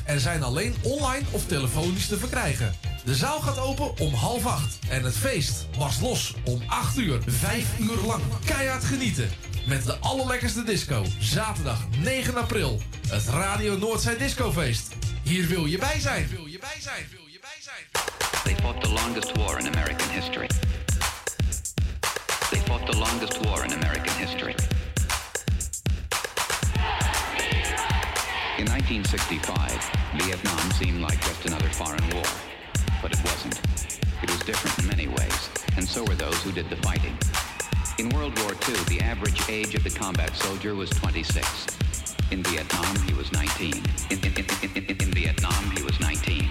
en zijn alleen online of telefonisch te verkrijgen. De zaal gaat open om half acht en het feest was los om 8 uur. Vijf uur lang keihard genieten. Met de allerlekkerste disco. Zaterdag 9 april. Het Radio Noordzee Discofeest. Hier. Wil je bij zijn. They fought the longest war in American history. They fought the longest war in American history. In 1965, Vietnam seemed like just another foreign war. But it wasn't. It was different in many ways, and so were those who did the fighting. In World War II, the average age of the combat soldier was 26. In Vietnam, he was 19. In, in, in, in, Vietnam, he was 19.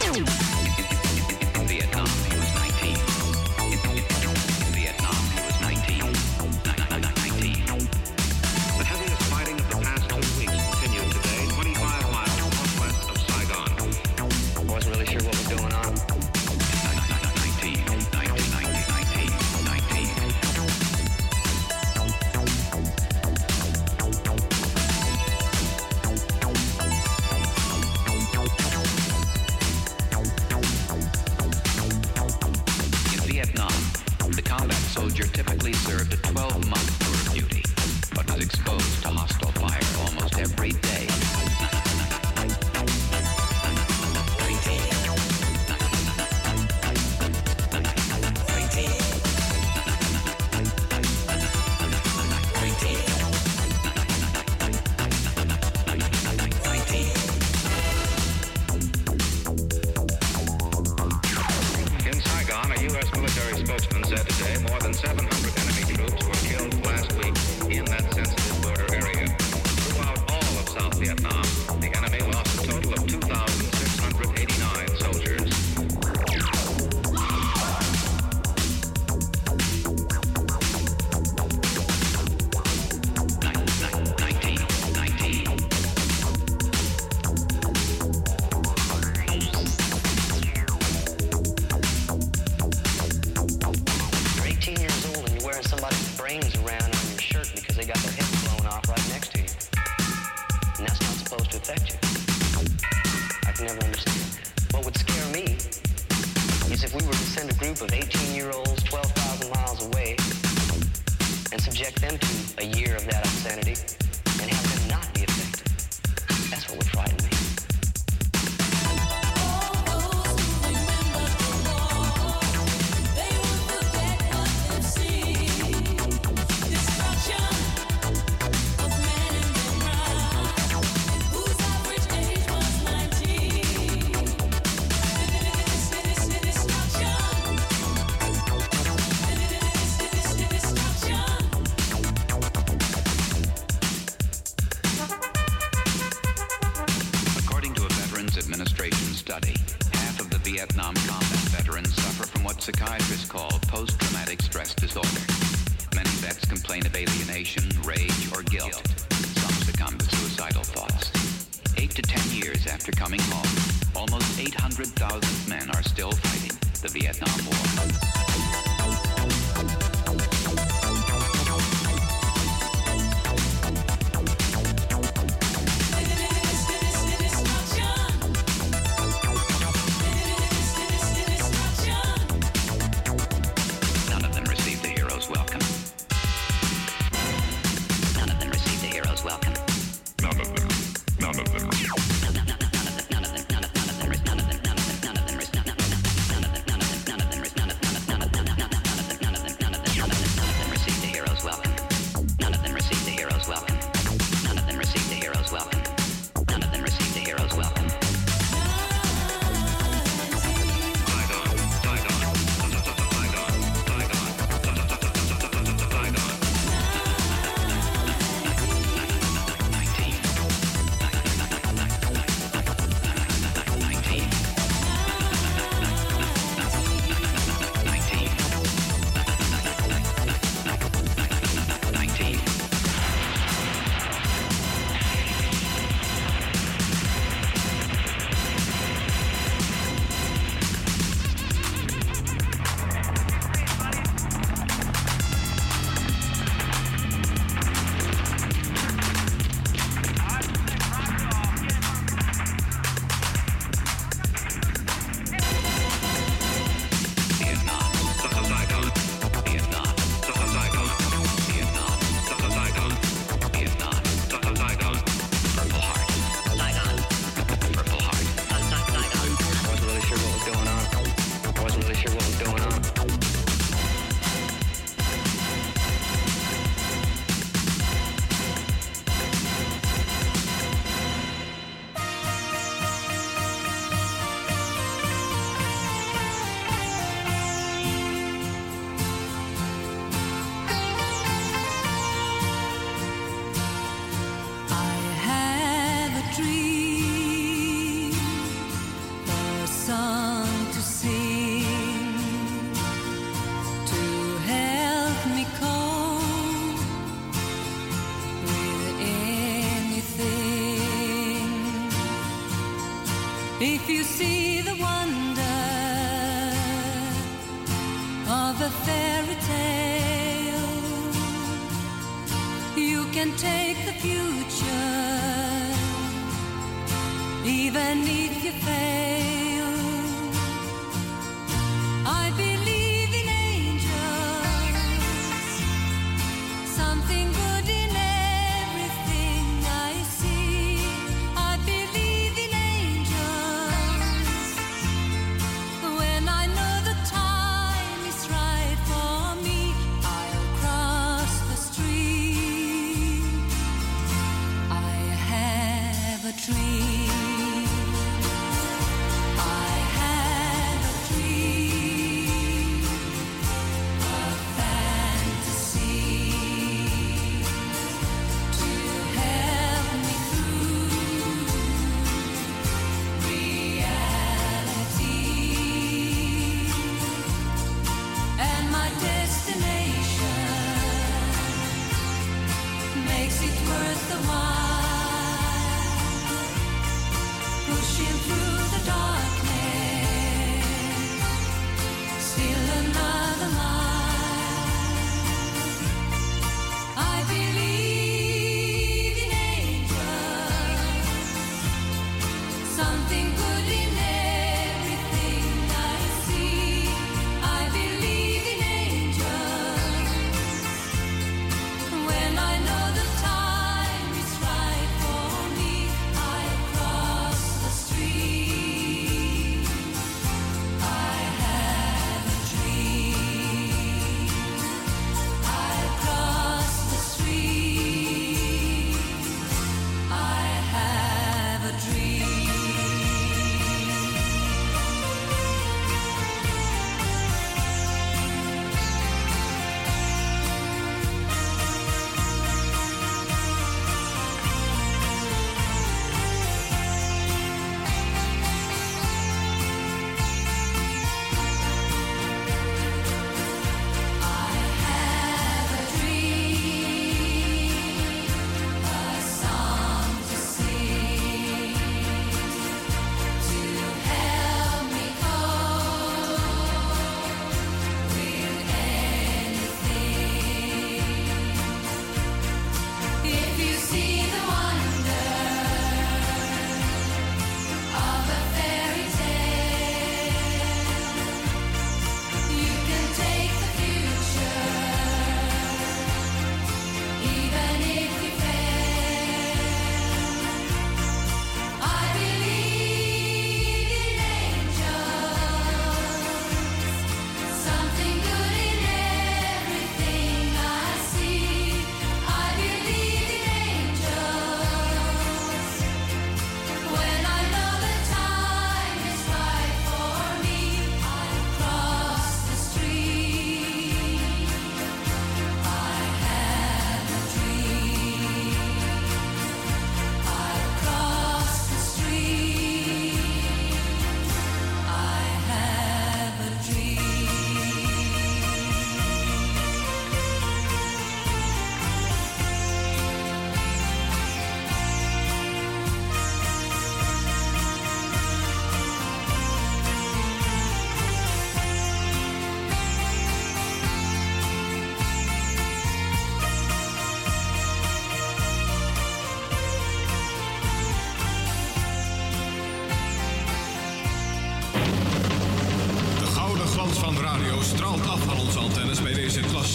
Served a 12-month tour of duty, but was exposed to hostile fire almost every day. Military spokesman said today more worth the while.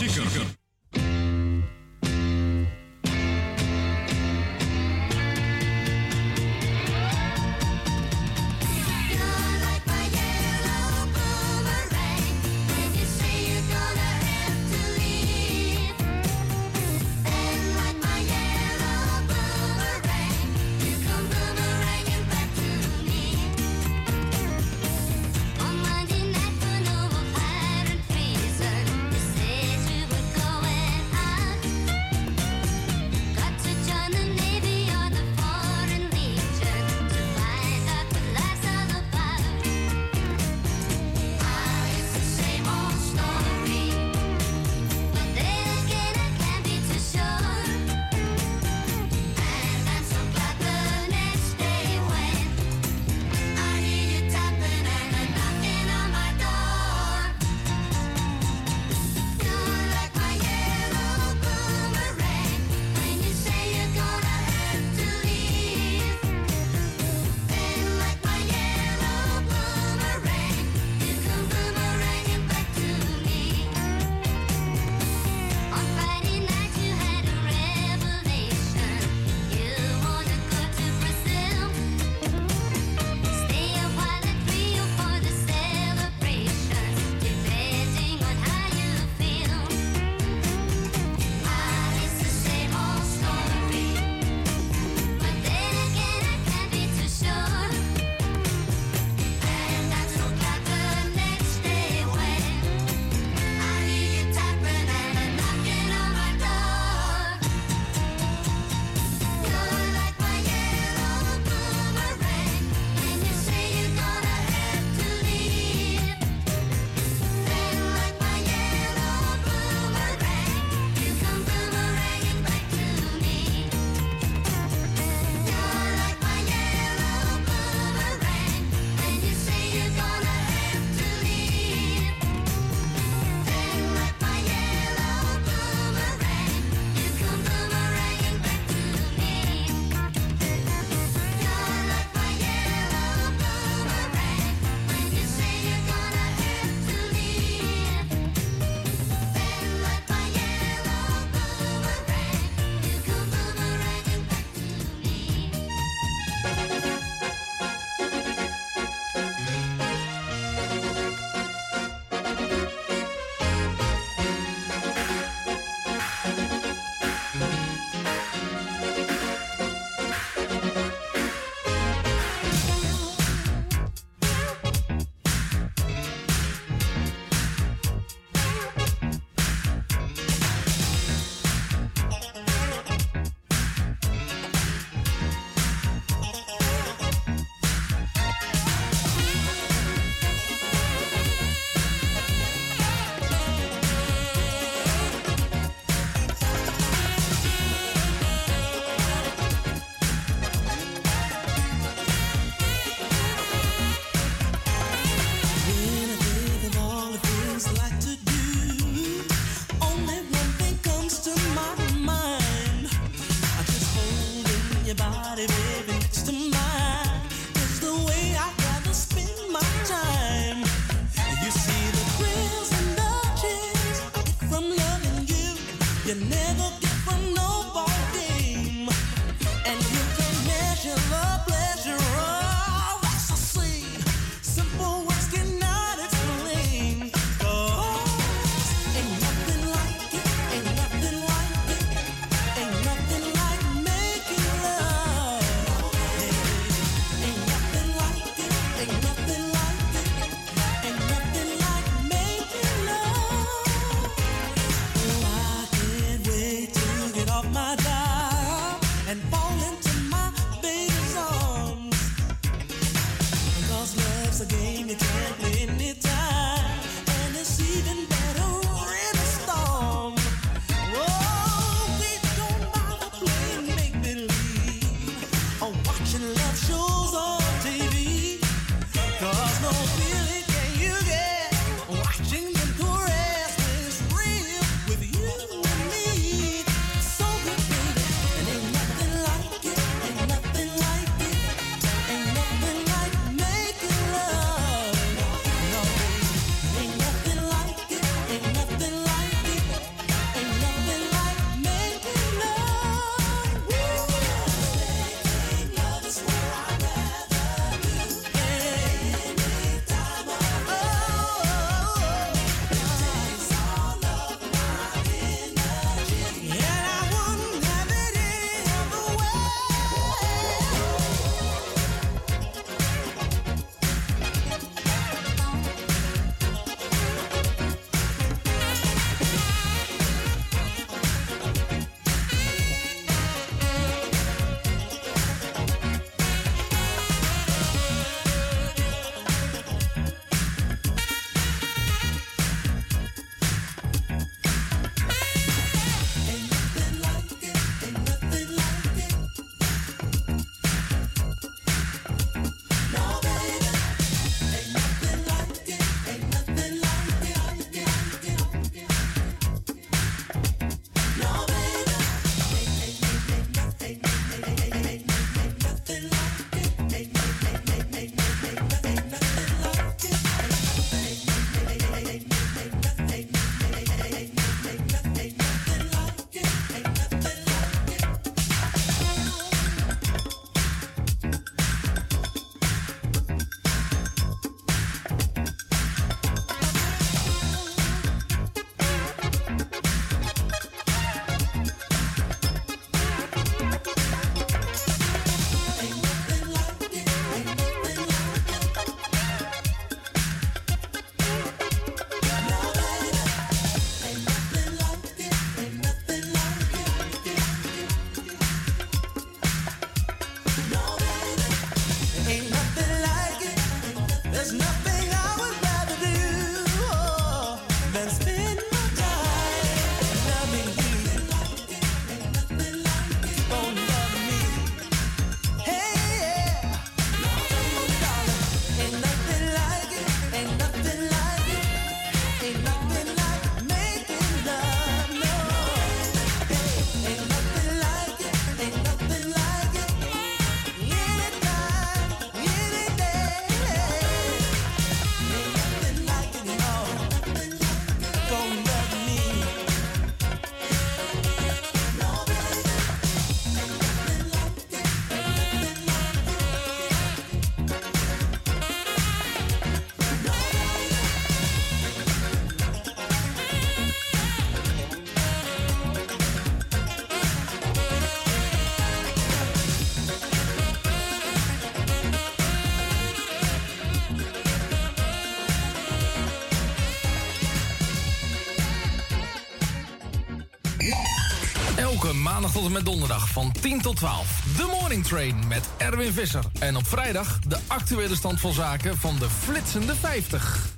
Deze maandag tot en met donderdag van 10 tot 12. De Morning Train met Erwin Visser. En op vrijdag de actuele stand van zaken van de flitsende 50.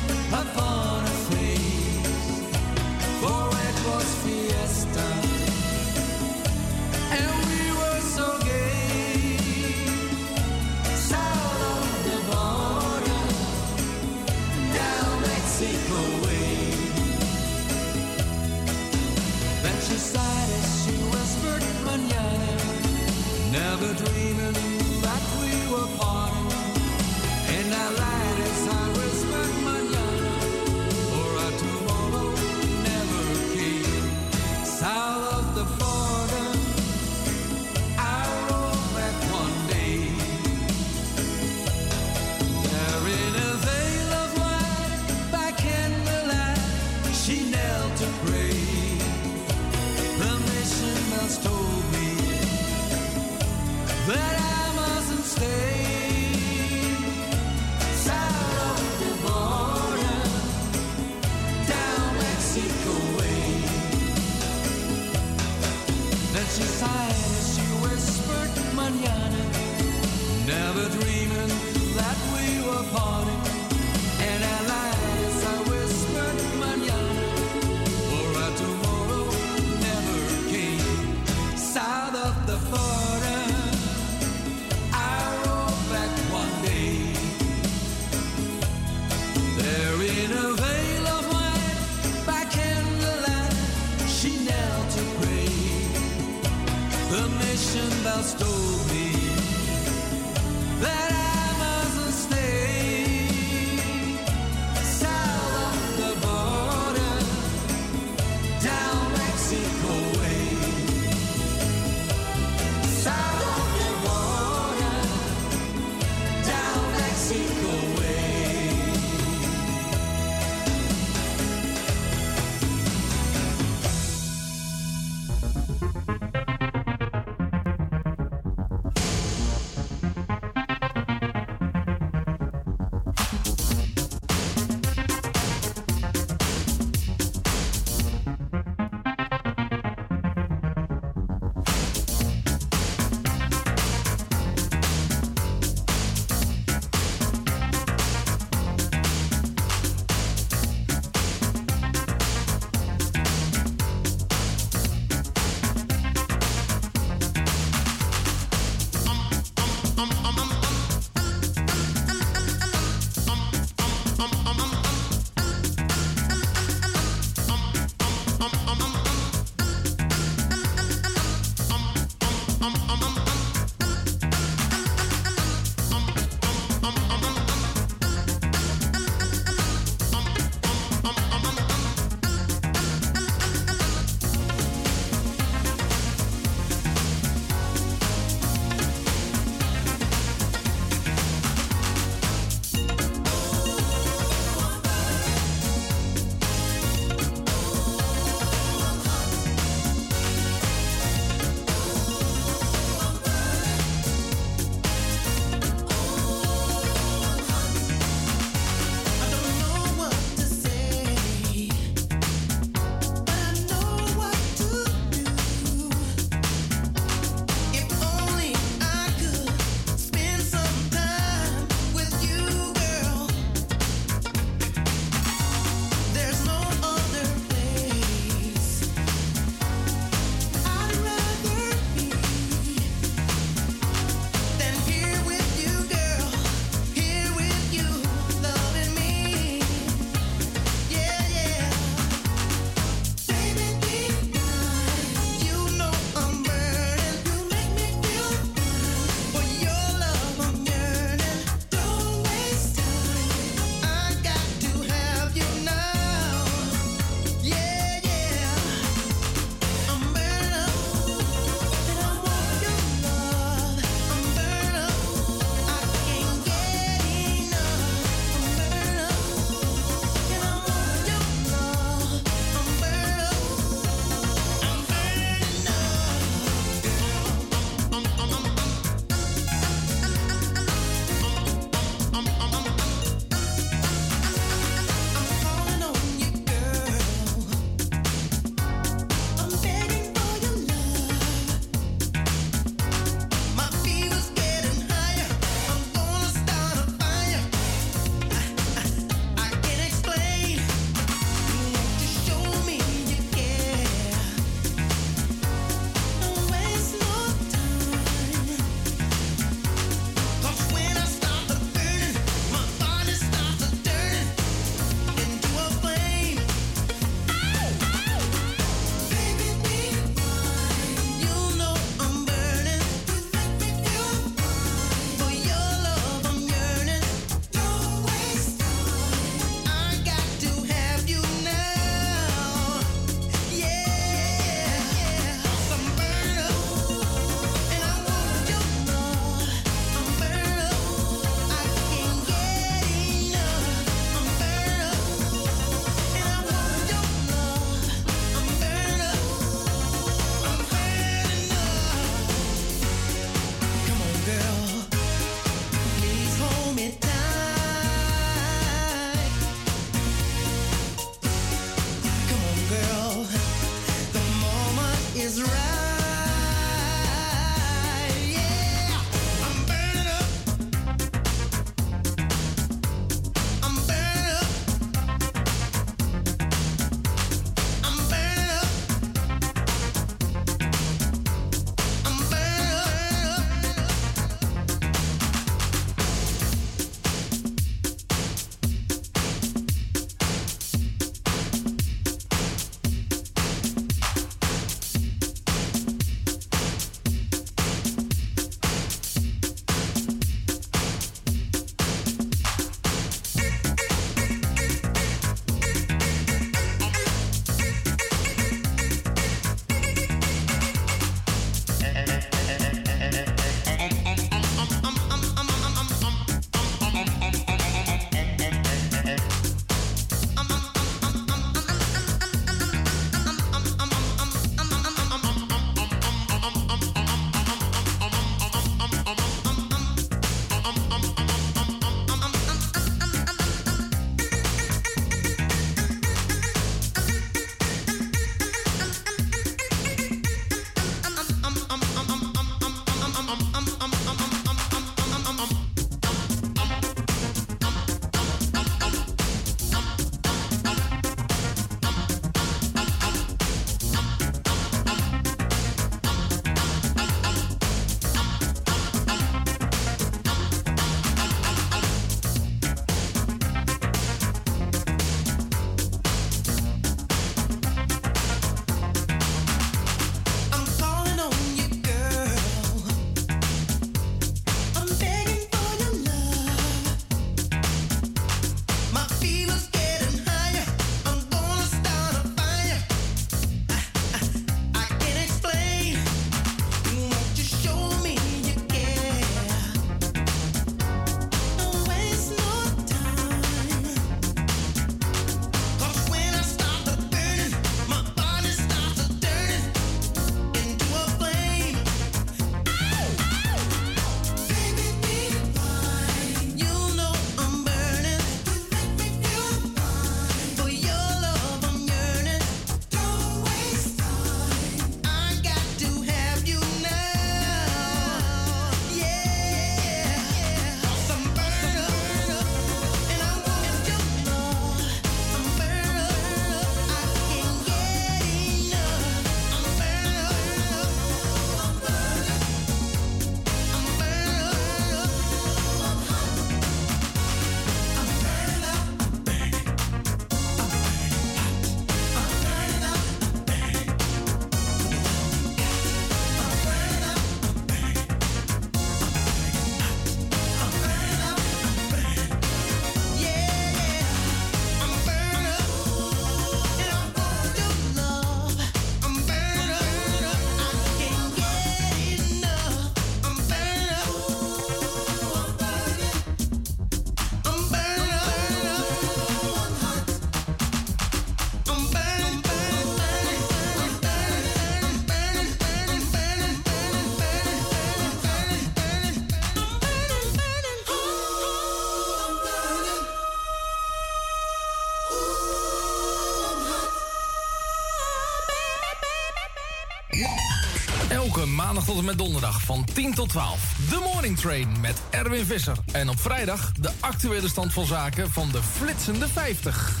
maandag tot en met donderdag van 10 tot 12. De Morning Train met Erwin Visser. En op vrijdag de actuele stand van zaken van de flitsende 50.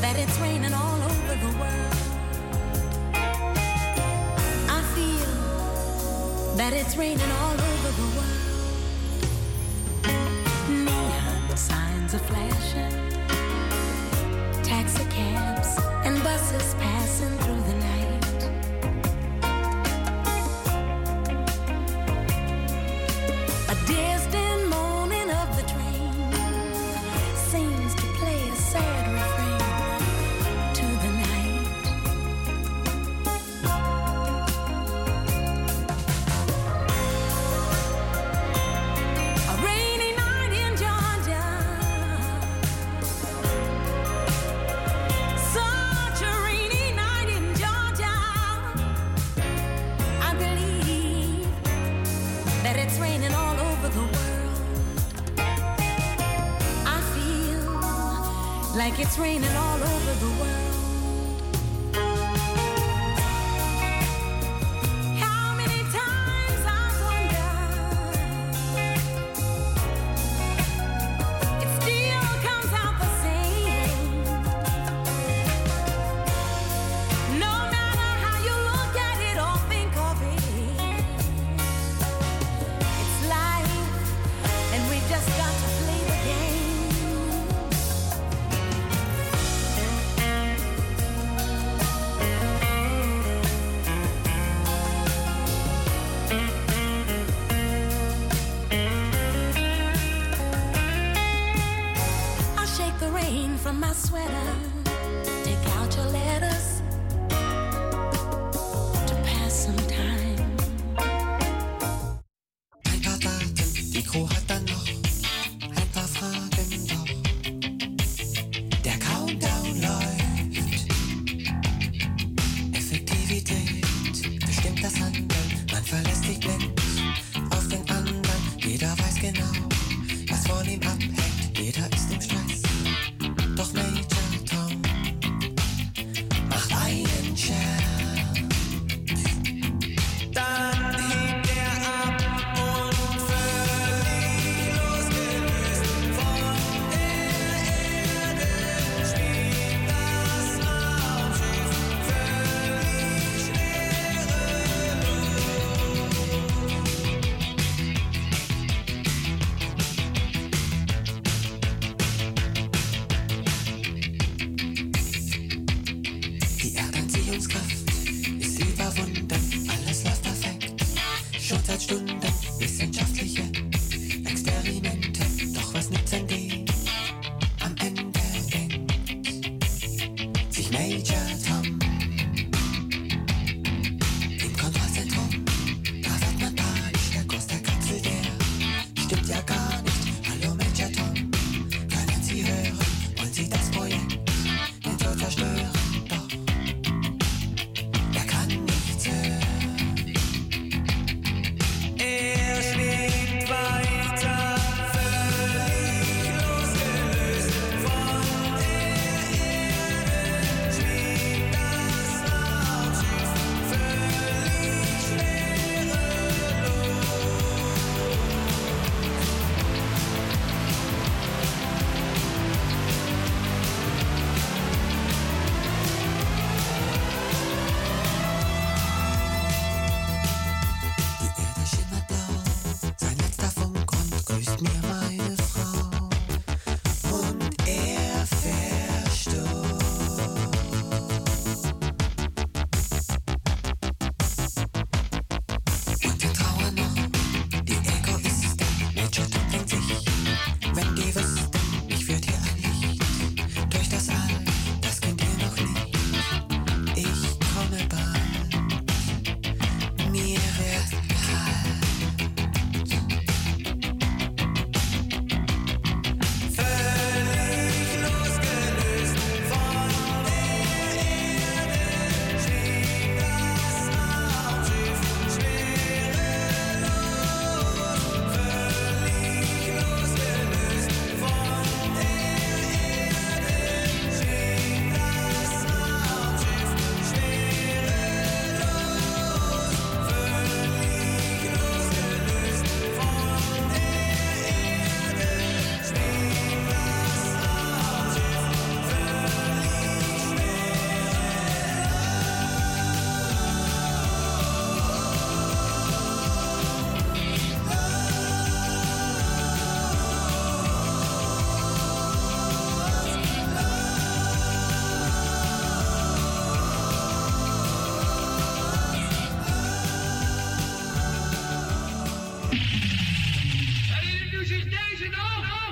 that it's raining all over the world. I feel that it's raining all over. is duizend ogen.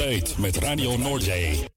tijd met Radio Noordzee.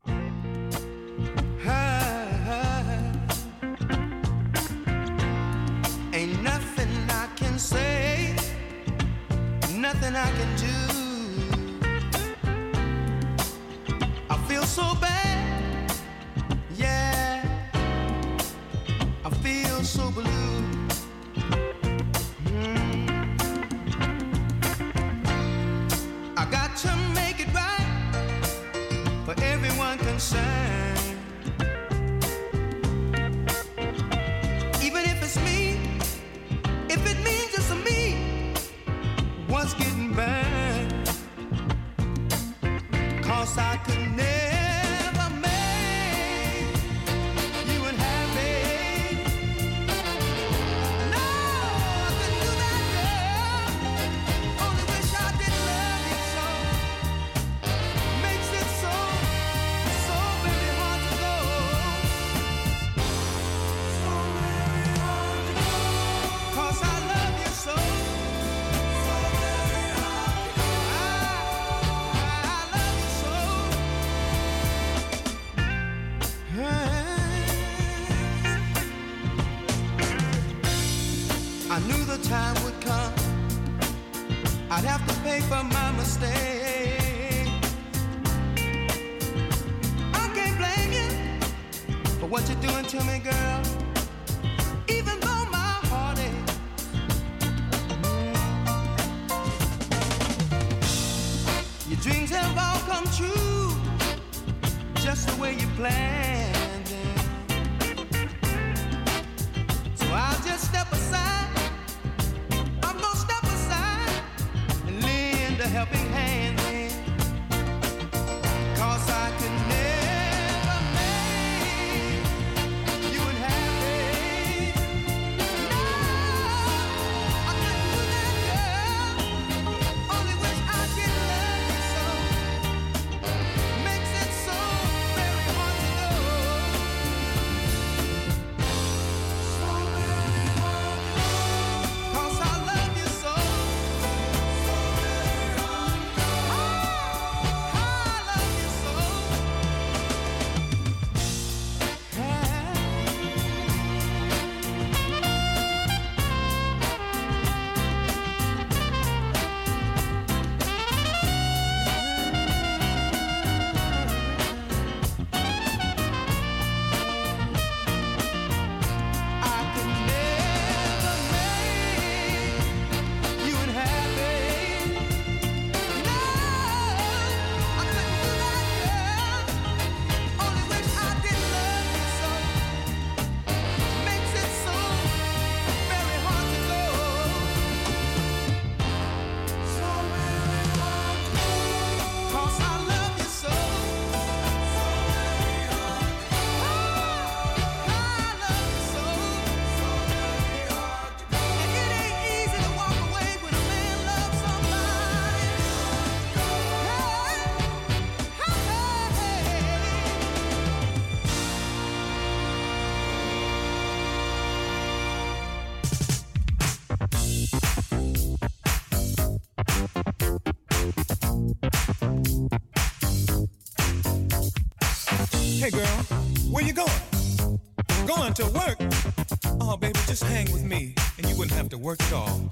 I'd have to pay for my mistake. I can't blame you for what you're doing to me, girl. Even though my heart aches, Your dreams have all come true, just the way you planned. work, y'all.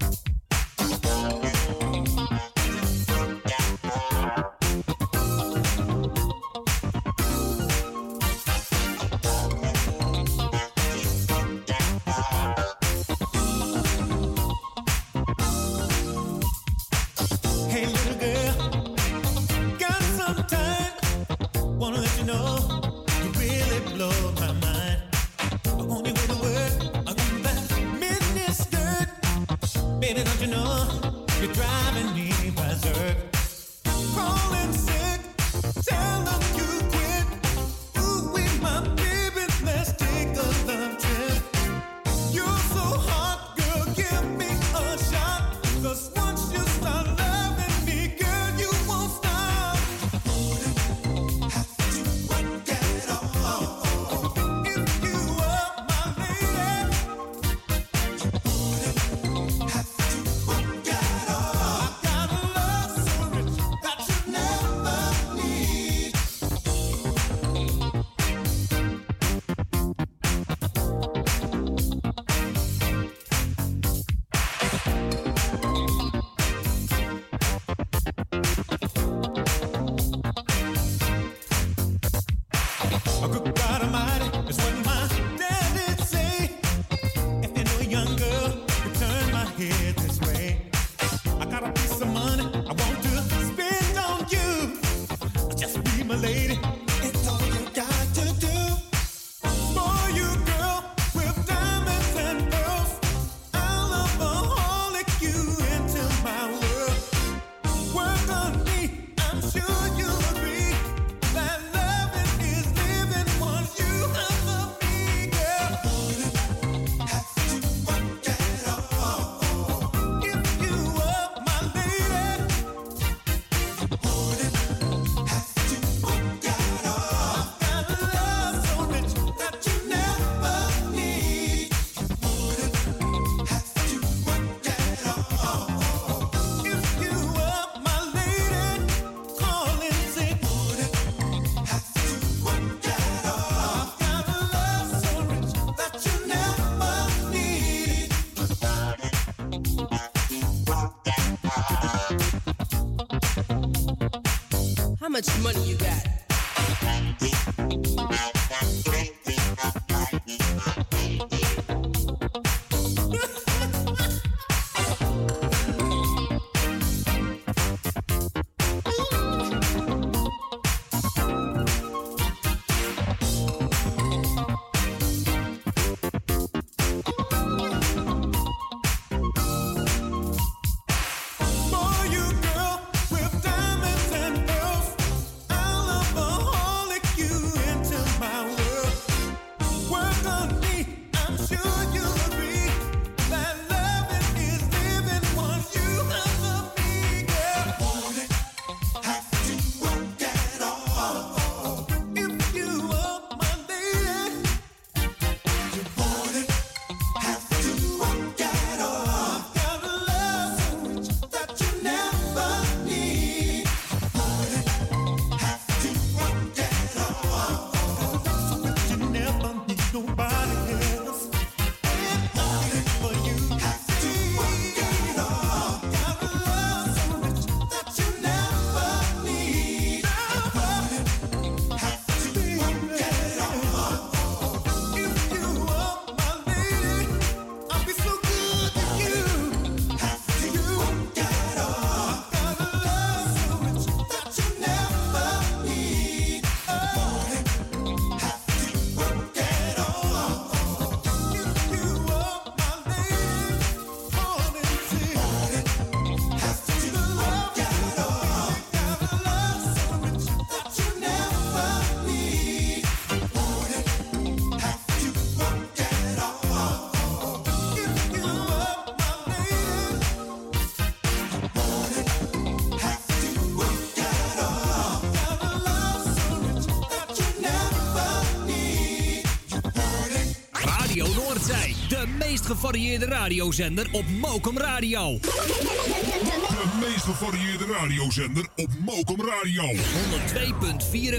gevarieerde radiozender op Mokum Radio. De meest gevarieerde radiozender op Mokum Radio. 102.4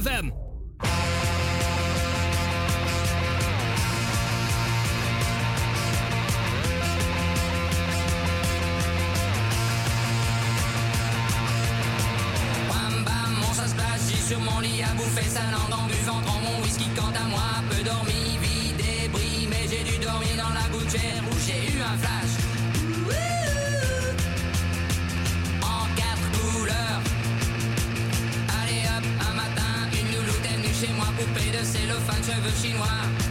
FM. Bam bam, mon chat splashit sur mon lit à bouffer sa dans en buvant, mon whisky quant à moi, peu dormi, vide et mais j'ai dû dormir dans la gouttière. en quatre couleurs. Allez hop un matin une loulou t'es chez moi poupée de cellophane cheveux chinois.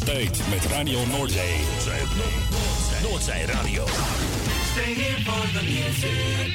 De tijd met Radio Noordzee. Noordzee Radio. Stay here for the music.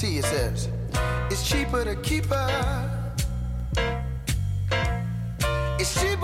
T, it says, it's cheaper to keep her. It's cheaper.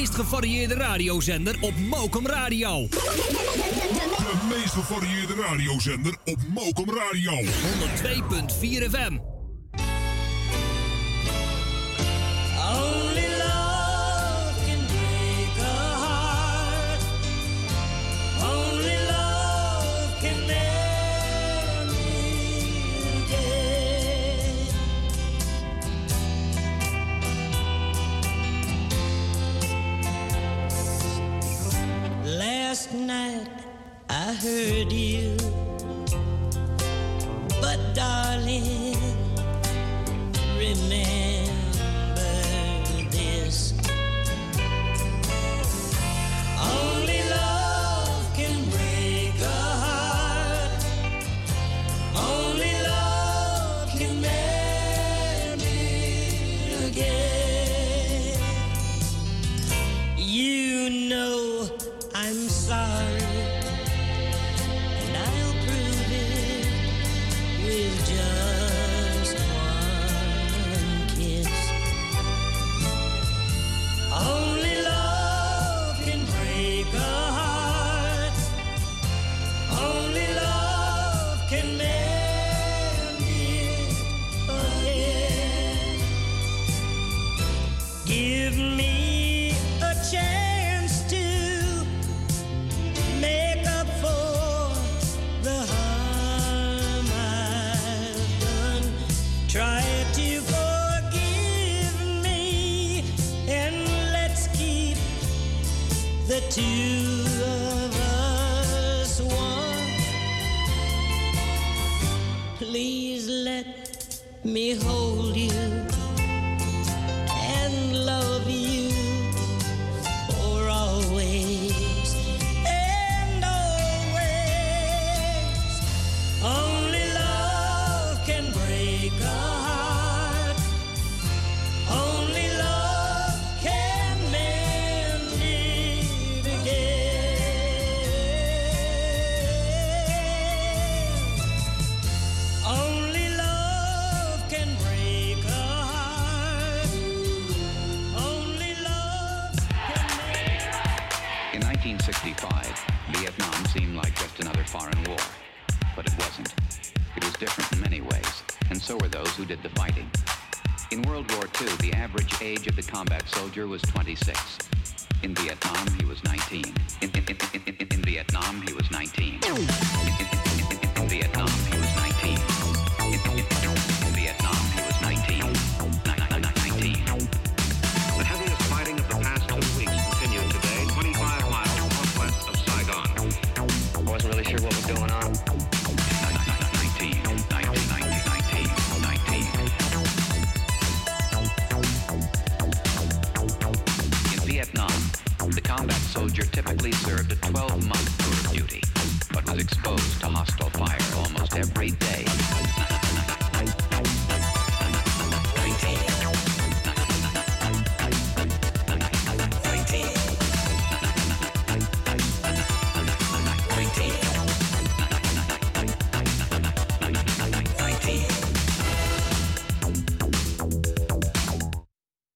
meest gevarieerde radiozender op Mokum Radio. De meest gevarieerde radiozender op Mokum Radio. 102.4 FM. Soldier was 26.